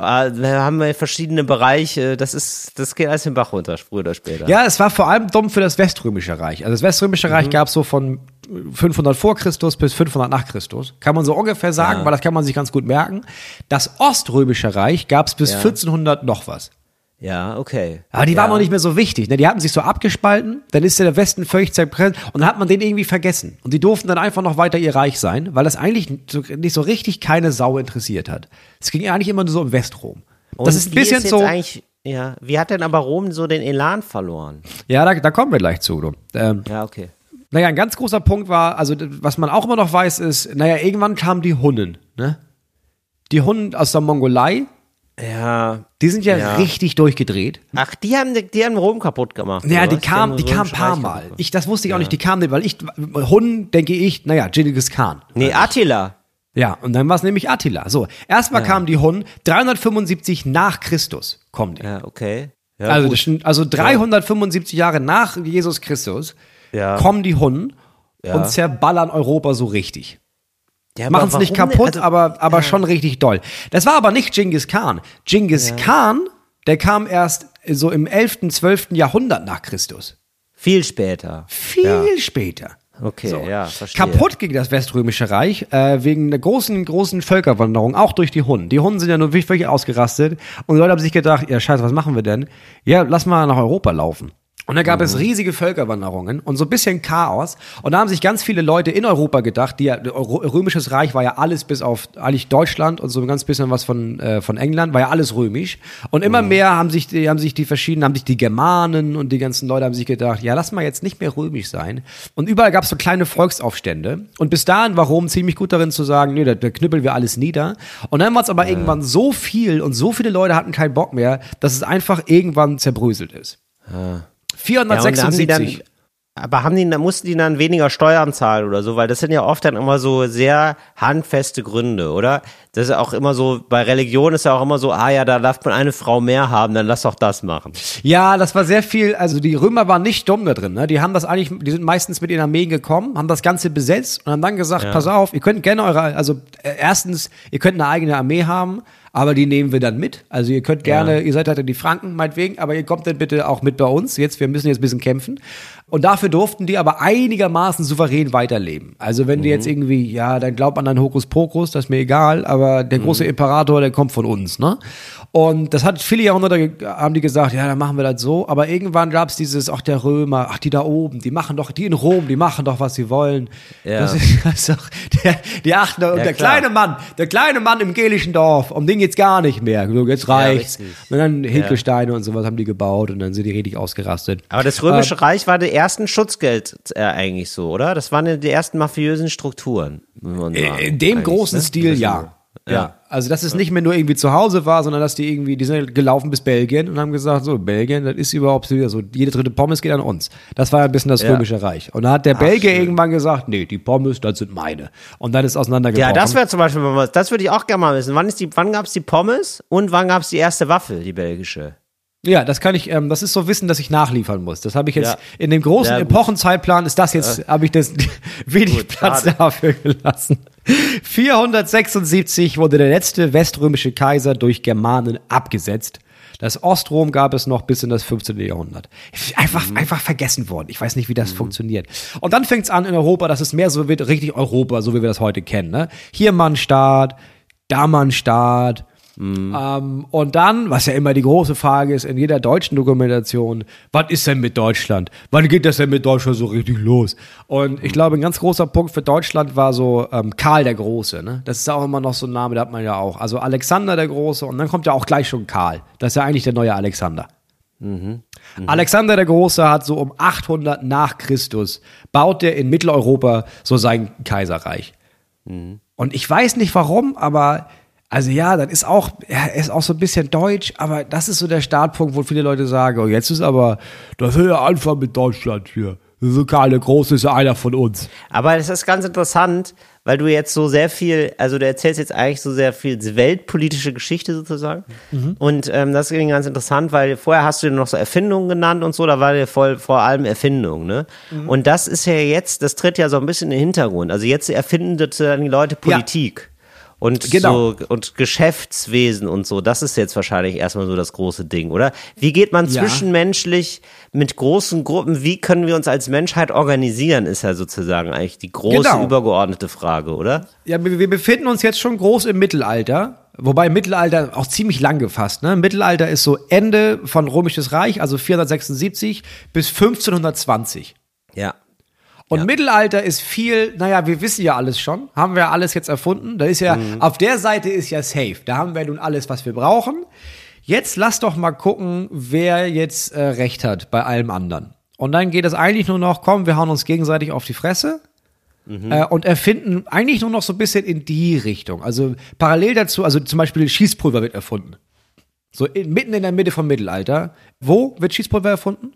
äh, wir haben ja verschiedene Bereiche, das ist, das geht alles den Bach runter, früher oder später. Ja, es war vor allem dumm für das Weströmische Reich. Also das Weströmische Mhm. Reich gab es so von 500 vor Christus bis 500 nach Christus. Kann man so ungefähr sagen, weil das kann man sich ganz gut merken. Das Oströmische Reich gab es bis Ja. 1400 noch was. Ja, okay. Aber die ja. waren noch nicht mehr so wichtig. Ne? Die hatten sich so abgespalten, dann ist ja der Westen völlig zerpräsent und dann hat man den irgendwie vergessen. Und die durften dann einfach noch weiter ihr Reich sein, weil das eigentlich so, nicht so richtig keine Sau interessiert hat. Es ging eigentlich immer nur so um Westrom. Und das ist ein wie bisschen jetzt so. ja, wie hat denn aber Rom so den Elan verloren? Ja, da, da kommen wir gleich zu. Ähm, Ja, okay. naja, ein ganz großer Punkt war, also was man auch immer noch weiß, ist, naja, irgendwann kamen die Hunnen. Ne? Die Hunnen aus der Mongolei, Ja. die sind ja, Ja. richtig durchgedreht. Ach, die haben, die haben Rom kaputt gemacht. Ja, die was? kam, haben die das kam ein paar Mal. Ich, das wusste ich auch nicht, die kamen nicht, weil ich, Hunnen denke ich, naja, Genghis Khan. Nee, Attila. Ja, und dann war es nämlich Attila. So, erstmal kamen die Hunnen 375 nach Christus, kommen die. Ja, okay. Ja, also, sind, also 375 Jahre nach Jesus Christus Ja. kommen die Hunnen Ja. und zerballern Europa so richtig. Ja, Machen es nicht warum kaputt? Also, aber, aber schon richtig doll. Das war aber nicht Genghis Khan. Genghis Khan, der kam erst so im 11., 12. Jahrhundert nach Christus. Viel später. Viel Ja. später. Okay, So. ja, verstehe. Kaputt ging das Weströmische Reich äh, wegen einer großen, großen Völkerwanderung, auch durch die Hunnen. Die Hunnen sind ja nur wirklich, wirklich ausgerastet und die Leute haben sich gedacht, ja scheiße, was machen wir denn? Ja, lass mal nach Europa laufen. Und da gab es riesige Völkerwanderungen und so ein bisschen Chaos. Und da haben sich ganz viele Leute in Europa gedacht, die ja, Römisches Reich war ja alles bis auf eigentlich Deutschland und so ein ganz bisschen was von, äh, von England, war ja alles römisch. Und immer mehr haben sich, die, haben sich die verschiedenen, haben sich die Germanen und die ganzen Leute haben sich gedacht, ja, lass mal jetzt nicht mehr römisch sein. Und überall gab es so kleine Volksaufstände. Und bis dahin war Rom ziemlich gut darin zu sagen, nee, da, da knüppeln wir alles nieder. Und dann war es aber irgendwann so viel und so viele Leute hatten keinen Bock mehr, dass es einfach irgendwann zerbröselt ist. Ja, und da haben 476. dann, aber haben die, da mussten die dann weniger Steuern zahlen oder so, weil das sind ja oft dann immer so sehr handfeste Gründe, oder? Das ist auch immer so, bei Religion ist ja auch immer so, ah ja, da darf man eine Frau mehr haben, dann lass doch das machen. Ja, das war sehr viel, also die Römer waren nicht dumm da drin, ne? Die haben das eigentlich, die sind meistens mit ihren Armeen gekommen, haben das Ganze besetzt und haben dann gesagt, pass auf, ihr könnt gerne eure, also äh, erstens, ihr könnt eine eigene Armee haben, aber die nehmen wir dann mit. Also ihr könnt gerne, ihr seid halt die Franken meinetwegen, aber ihr kommt dann bitte auch mit bei uns. Jetzt, wir müssen jetzt ein bisschen kämpfen. Und dafür durften die aber einigermaßen souverän weiterleben. Also wenn die jetzt irgendwie, ja, dann glaubt man an Hokuspokus, das ist mir egal, aber der große Imperator, der kommt von uns, ne? Und das hat viele Jahrhunderte, haben die gesagt, ja, dann machen wir das so. Aber irgendwann gab es dieses, ach, der Römer, ach, die da oben, die machen doch, die in Rom, die machen doch, was sie wollen. Ja. Das ist, *laughs* das ist doch, der, die achten, und Ja, der klar. kleine Mann, der kleine Mann im gelischen Dorf, um den geht's gar nicht mehr. So, jetzt reicht's. richtig. und dann Hinkelsteine und sowas haben die gebaut und dann sind die richtig ausgerastet. Aber das Römische Reich war der ersten Schutzgeld äh, eigentlich so, oder? Das waren ja die ersten mafiösen Strukturen. sagen, In dem eigentlich, großen ne? Stil, ja. Ja. Also, dass es nicht mehr nur irgendwie zu Hause war, sondern dass die irgendwie, die sind gelaufen bis Belgien und haben gesagt, so, Belgien, das ist überhaupt so, so jede dritte Pommes geht an uns. Das war ein bisschen das Ja. Römische Reich. Und da hat der Belgier irgendwann gesagt, nee, die Pommes, das sind meine. Und dann ist Ja, auseinandergebrochen. das wäre zum Beispiel das würde ich auch gerne mal wissen. Wann, ist die, wann gab es die Pommes und wann gab es die erste Waffel, die belgische? Ja, das kann ich, ähm, das ist so Wissen, dass ich nachliefern muss. Das habe ich jetzt Ja. in dem großen Ja. Epochenzeitplan ist das jetzt, habe ich das *laughs* wenig Gut, Platz schade. dafür gelassen. 476 wurde der letzte weströmische Kaiser durch Germanen abgesetzt. Das Ostrom gab es noch bis in das 15. Jahrhundert. Einfach, einfach vergessen worden. Ich weiß nicht, wie das funktioniert. Und dann fängt es an in Europa, dass es mehr so wird, richtig Europa, so wie wir das heute kennen. Ne? Hier mal ein Staat, da mal ein Staat, ähm, und dann, was ja immer die große Frage ist in jeder deutschen Dokumentation, was ist denn mit Deutschland? Wann geht das denn mit Deutschland so richtig los? Und ich glaube, ein ganz großer Punkt für Deutschland war so ähm, Karl der Große. Ne? Das ist auch immer noch so ein Name, der hat man ja auch. Also Alexander der Große und dann kommt ja auch gleich schon Karl. Das ist ja eigentlich der neue Alexander. Alexander der Große hat so um 800 nach Christus, baut er in Mitteleuropa so sein Kaiserreich. Und ich weiß nicht warum, aber also ja, das ist auch, er ist auch so ein bisschen deutsch, aber das ist so der Startpunkt, wo viele Leute sagen, oh, jetzt ist aber, das ist der Anfang mit Deutschland hier. So Karl der Große ist ja einer von uns. Aber das ist ganz interessant, weil du jetzt so sehr viel, also du erzählst jetzt eigentlich so sehr viel weltpolitische Geschichte sozusagen. Und ähm, das ist ganz interessant, weil vorher hast du noch so Erfindungen genannt und so, da war dir voll vor allem Erfindung, ne? Und das ist ja jetzt, das tritt ja so ein bisschen in den Hintergrund. Also jetzt erfinden sozusagen die Leute Politik. Und Genau. so und Geschäftswesen und so, das ist jetzt wahrscheinlich erstmal so das große Ding, oder? Wie geht man Ja. zwischenmenschlich mit großen Gruppen, wie können wir uns als Menschheit organisieren, ist ja sozusagen eigentlich die große Genau. übergeordnete Frage, oder? Ja, wir, wir befinden uns jetzt schon groß im Mittelalter. Wobei Mittelalter auch ziemlich lang gefasst. Ne? Mittelalter ist so Ende von Römisches Reich, also 476 bis 1520. Ja. Und Mittelalter ist viel, naja, wir wissen ja alles schon, haben wir alles jetzt erfunden. Da ist ja, auf der Seite ist ja safe. Da haben wir nun alles, was wir brauchen. Jetzt lass doch mal gucken, wer jetzt äh, recht hat bei allem anderen. Und dann geht es eigentlich nur noch, komm, wir hauen uns gegenseitig auf die Fresse. Äh, und erfinden eigentlich nur noch so ein bisschen in die Richtung. Also parallel dazu, also zum Beispiel Schießpulver wird erfunden. So in, mitten in der Mitte vom Mittelalter. Wo wird Schießpulver erfunden?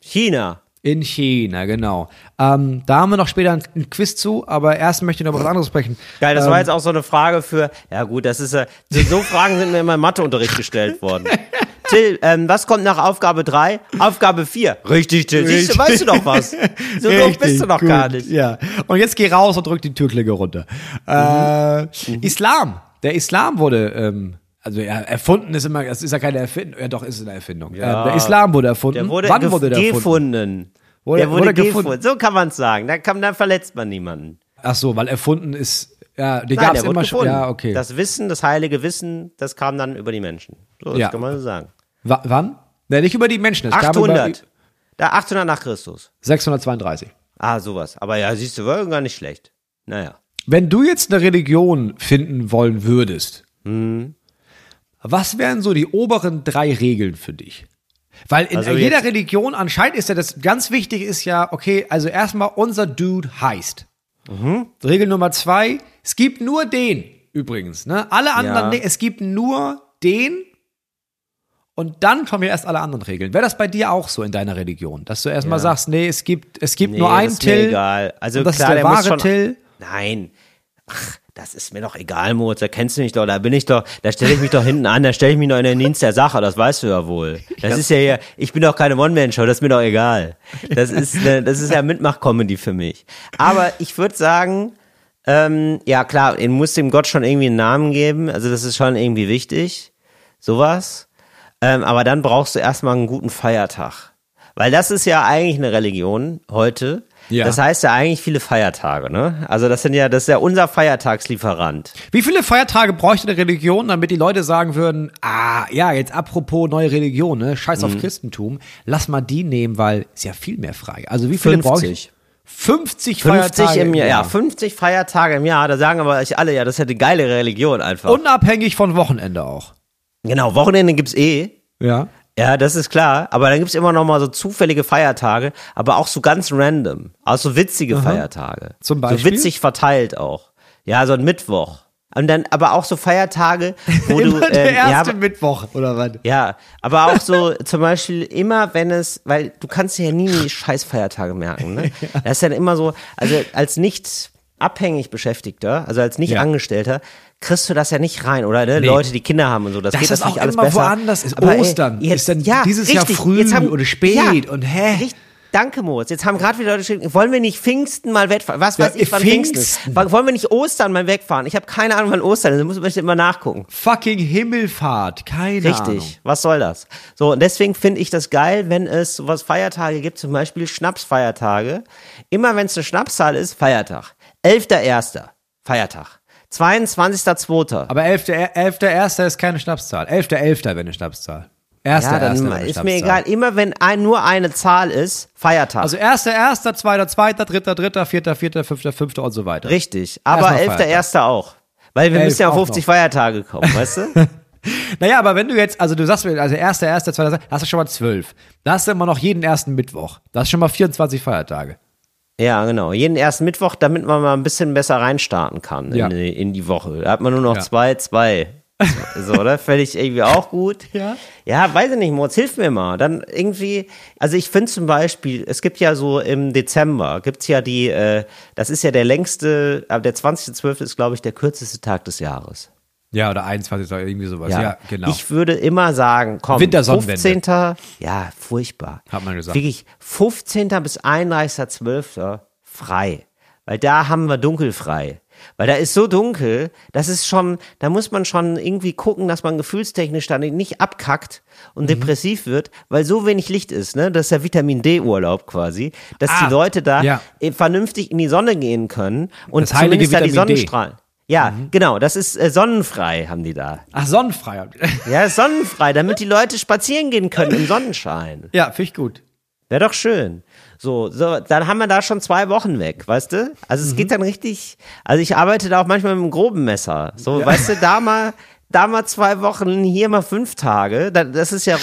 China. In China, genau. Ähm, da haben wir noch später ein, Quiz zu, aber erst möchte ich noch über was anderes sprechen. Geil, das ähm, war jetzt auch so eine Frage für, ja gut, das ist so, Fragen sind mir immer im Matheunterricht gestellt worden. *laughs* Till, ähm, was kommt nach Aufgabe 3? Aufgabe 4. Richtig, Till. Siehst du, weißt du doch was. So doof bist du noch gut, gar nicht. Ja. Und jetzt geh raus und drück die Türklinke runter. Äh, Mhm. Islam. Der Islam wurde, ähm, Also ja, erfunden ist immer, das ist ja keine Erfindung. Ja, doch, ist eine Erfindung. Ja. Ähm, der Islam wurde erfunden. Der wurde Wann wurde der erfunden? gefunden. Wurde- der wurde, wurde gefunden. gefunden. So kann man es sagen. Da kann, dann verletzt man niemanden. Ach so, weil erfunden ist, ja, die gab es immer schon. Ja, okay. Das Wissen, das heilige Wissen, das kam dann über die Menschen. So, das Ja. kann man so sagen. Wa wann? Ne, nicht über die Menschen. Es kam 800. Über Da 800 nach Christus. 632. Ah, sowas. Aber ja, siehst du, war gar nicht schlecht. Naja. Wenn du jetzt eine Religion finden wollen würdest, Mhm. Was wären so die oberen drei Regeln für dich? Weil in Also jeder Religion anscheinend ist ja das ganz wichtig ist ja, okay, also erstmal unser Dude heißt. Mhm. Regel Nummer zwei, es gibt nur den übrigens, ne? Alle anderen, Ja. es gibt nur den und dann kommen ja erst alle anderen Regeln. Wäre das bei dir auch so in deiner Religion, dass du erstmal Ja. sagst, nee, es gibt, es gibt Nee, nur einen ist mir Till egal. Also und das klar, ist der, der wahre Till. Nein. Ach, das ist mir doch egal, Moritz. Da kennst du mich doch. Da bin ich doch, da stelle ich mich doch hinten an. Da stelle ich mich noch in den Dienst der Sache. Das weißt du ja wohl. Das ist ja hier, ich bin doch keine One-Man-Show. Das ist mir doch egal. Das ist, ne, das ist ja Mitmach-Comedy für mich. Aber ich würde sagen, ähm, ja klar, den muss dem Gott schon irgendwie einen Namen geben. Also das ist schon irgendwie wichtig. Sowas. Ähm, aber dann brauchst du erstmal einen guten Feiertag. Weil das ist ja eigentlich eine Religion heute. Ja. Das heißt ja eigentlich viele Feiertage, ne? Also das sind ja, das ist ja unser Feiertagslieferant. Wie viele Feiertage bräuchte eine Religion, damit die Leute sagen würden, ah, ja, jetzt apropos neue Religion, ne, scheiß Mhm. auf Christentum, lass mal die nehmen, weil ist ja viel mehr frei. Also wie viele 50. bräuchte 50 50 Feiertage im Jahr, ja, 50 Feiertage im Jahr, da sagen aber euch alle, ja, das ist ja die geile Religion einfach. Unabhängig von Wochenende auch. genau, Wochenende gibt's eh. Ja. Ja, das ist klar. Aber dann gibt's immer noch mal so zufällige Feiertage, aber auch so ganz random. Auch so witzige Feiertage. Zum So Beispiel? witzig verteilt auch. Ja, so ein Mittwoch. Und dann aber auch so Feiertage, wo *laughs* du. Immer der ähm, ja, erste aber- Mittwoch, oder was? Ja, aber auch so zum Beispiel immer, wenn es, weil du kannst ja nie die Scheißfeiertage merken, ne? *laughs* Das ist dann immer so, also als nicht abhängig Beschäftigter, also als nicht Ja. Kriegst du das ja nicht rein, oder? Ne? Leute, die Kinder haben und so, das, Das geht ist das nicht alles immer besser. woanders. Ist Aber, ey, Ostern. jetzt, Ist dann ja, dieses Jahr richtig. früh Jetzt haben, oder spät und hä? Richtig, danke, Moritz. Jetzt haben gerade wieder Leute geschrieben, wollen wir nicht Pfingsten mal wegfahren? Was Ja, weiß ich, wann Pfingsten Pfingsten. ist? Wollen wir nicht Ostern mal wegfahren? Ich habe keine Ahnung, wann Ostern ist. Da muss man immer nachgucken. Fucking Himmelfahrt. Keine Ahnung. Richtig, was soll das? So, und deswegen finde ich das geil, wenn es sowas Feiertage gibt, zum Beispiel Schnapsfeiertage. Immer wenn es eine Schnapszahl ist, Feiertag. 11.1. Feiertag. 22.2. Aber 11.1. 11. 11. ist keine Schnapszahl. 11.11. wäre eine Schnapszahl. 1. Ja, dann eine ist mir egal. Immer wenn ein, nur eine Zahl ist, Feiertag. Also 1.1., 2.2., 3.3., 4.4., 5.5. und so weiter. Richtig. Aber Erstmal 11.1. auch. Weil wir Elf müssen ja auf auch 50 noch. Feiertage kommen, weißt du? *laughs* Naja, aber wenn du jetzt, also du sagst mir, also 1., 1., 2., 2., hast du schon mal 12. Da hast du immer noch jeden ersten Mittwoch. Da hast du schon mal 24 Feiertage. Ja, genau. Jeden ersten Mittwoch, damit man mal ein bisschen besser reinstarten kann Ja. in, die, in die Woche. Da hat man nur noch Ja. zwei, zwei. *laughs* So, oder? Fände ich irgendwie auch gut. Ja. Ja, weiß ich nicht, Moritz, hilf mir mal. Dann irgendwie, also ich finde zum Beispiel, es gibt ja so im Dezember, gibt's ja die, äh, das ist ja der längste, aber der 20.12. ist, glaube ich, der kürzeste Tag des Jahres. Ja, oder 21. oder irgendwie sowas. Ja, genau. Ich würde immer sagen, komm, Wintersonnenwende. 15. Ja, furchtbar. Hat man gesagt. Wirklich 15. bis 31.12. frei. Weil da haben wir dunkelfrei. Weil da ist so dunkel, das ist schon, da muss man schon irgendwie gucken, dass man gefühlstechnisch dann nicht abkackt und Mhm. depressiv wird, weil so wenig Licht ist, ne? Das ist ja Vitamin D-Urlaub quasi, dass Ah, die Leute da ja. eh vernünftig in die Sonne gehen können und Das zumindest da die Vitamin D. Mhm. Ja, genau, das ist äh, sonnenfrei, haben die da. Ach, sonnenfrei. *laughs* Ja, sonnenfrei, damit die Leute spazieren gehen können im Sonnenschein. ja, finde ich gut. Wäre doch schön. So, so, dann haben wir da schon zwei Wochen weg, weißt du? Also es geht dann richtig, also ich arbeite da auch manchmal mit einem groben Messer. So, weißt du, da mal, da mal zwei Wochen, hier mal fünf Tage, da- das ist ja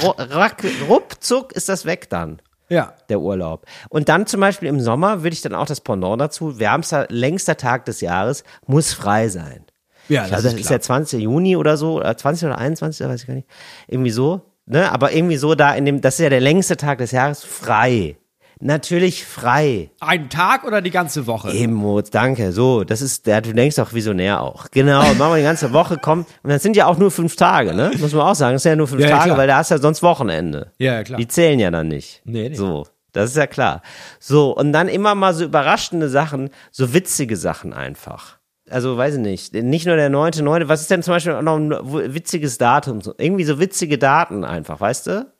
ruckzuck ist das weg dann Ja. der Urlaub. Und dann zum Beispiel im Sommer würde ich dann auch das Pendant dazu, wärmster, längster Tag des Jahres, muss frei sein. Ja, Ich glaube, das ist der 20. Juni oder so, oder 20 oder 21, weiß ich gar nicht. Irgendwie so, ne? Aber irgendwie so da in dem, das ist ja der längste Tag des Jahres, frei. Natürlich frei. Einen Tag oder die ganze Woche? Eben, Moritz, danke. So, das ist, der, du denkst auch visionär auch. Genau, *laughs* machen wir die ganze Woche, komm. Und das sind ja auch nur fünf Tage, ne? Muss man auch sagen. Das sind ja nur fünf Ja, ja, Tage, klar. weil da hast ja sonst Wochenende. Ja, ja, klar. Die zählen ja dann nicht. Nee, nee. So, das ist ja klar. So, und dann immer mal so überraschende Sachen, so witzige Sachen einfach. also weiß ich nicht, nicht nur der neunte, neunte, was ist denn zum Beispiel auch noch ein witziges Datum? Irgendwie so witzige Daten einfach, weißt du?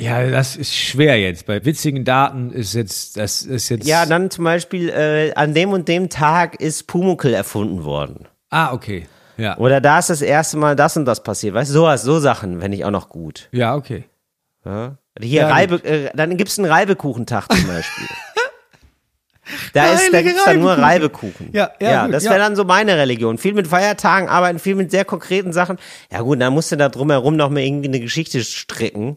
Ja, das ist schwer jetzt. Bei witzigen Daten ist jetzt, das ist jetzt. Ja, dann zum Beispiel, äh, an dem und dem Tag ist Pumuckl erfunden worden. Ah, okay. Ja. Oder da ist das erste Mal das und das passiert. Weißt du, sowas, so Sachen fände ich auch noch gut. Ja, okay. Ja? Hier Ja, Reibe, äh, dann gibt's einen Reibekuchentag zum Beispiel. *laughs* Da, ist, da gibt's dann nur Reibekuchen. Ja, ja, gut, das ja. wäre dann so meine Religion. Viel mit Feiertagen arbeiten, viel mit sehr konkreten Sachen. Ja gut, dann musst du da drumherum noch mal irgendwie eine Geschichte stricken.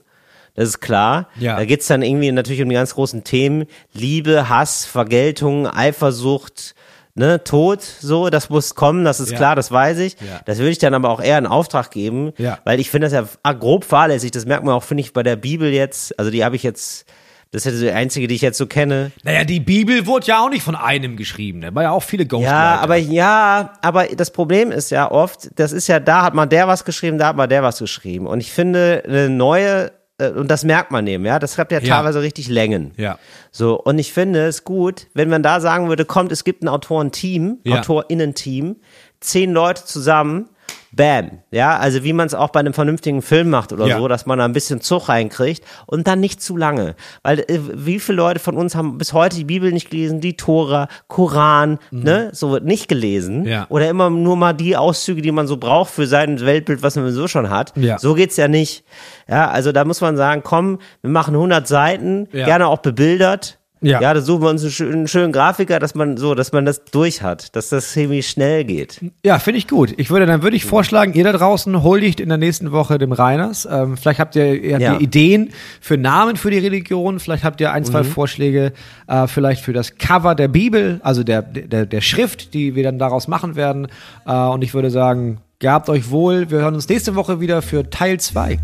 Das ist klar. Ja. Da geht's dann irgendwie natürlich um die ganz großen Themen. Liebe, Hass, Vergeltung, Eifersucht, ne, Tod, so, das muss kommen, das ist Ja. klar, das weiß ich. Ja. Das würde ich dann aber auch eher in Auftrag geben, Ja. weil ich finde das ja ah, grob fahrlässig. Das merkt man auch, finde ich, bei der Bibel jetzt. Also die habe ich jetzt, das ist ja die einzige, die ich jetzt so kenne. Naja, die Bibel wurde ja auch nicht von einem geschrieben. Da war ja auch viele Ghostwriter. Ja, aber ja, aber das Problem ist ja oft, das ist ja, da hat mal der was geschrieben, da hat mal der was geschrieben. Und ich finde, eine neue, und das merkt man eben, ja, das hat ja, Ja. teilweise richtig Längen. Ja. So, und ich finde es gut, wenn man da sagen würde, kommt, es gibt ein Autorenteam, Ja. AutorInnen-Team, zehn Leute zusammen, bam, ja, also wie man es auch bei einem vernünftigen Film macht oder Ja. so, dass man da ein bisschen Zug reinkriegt und dann nicht zu lange. Weil äh, wie viele Leute von uns haben bis heute die Bibel nicht gelesen, die Tora, Koran, ne, so nicht gelesen Mhm. Ja. oder immer nur mal die Auszüge, die man so braucht für sein Weltbild, was man so schon hat. Ja. So geht's ja nicht. Ja, also da muss man sagen, komm, wir machen 100 Seiten, gerne auch bebildert. Ja. ja, da suchen wir uns einen schönen, Grafiker, dass man so, dass man das durch hat, dass das irgendwie schnell geht. Ja, finde ich gut. Ich würde, dann würde ich vorschlagen, ihr da draußen huldigt in der nächsten Woche dem Reiners. Ähm, vielleicht habt ihr, ihr, habt Ja. Ideen für Namen für die Religion. Vielleicht habt ihr ein, zwei Vorschläge, äh, vielleicht für das Cover der Bibel, also der, der, der Schrift, die wir dann daraus machen werden. Äh, und ich würde sagen, gehabt euch wohl. Wir hören uns nächste Woche wieder für Teil 2.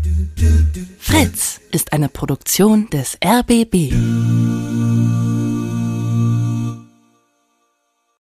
Fritz ist eine Produktion des RBB.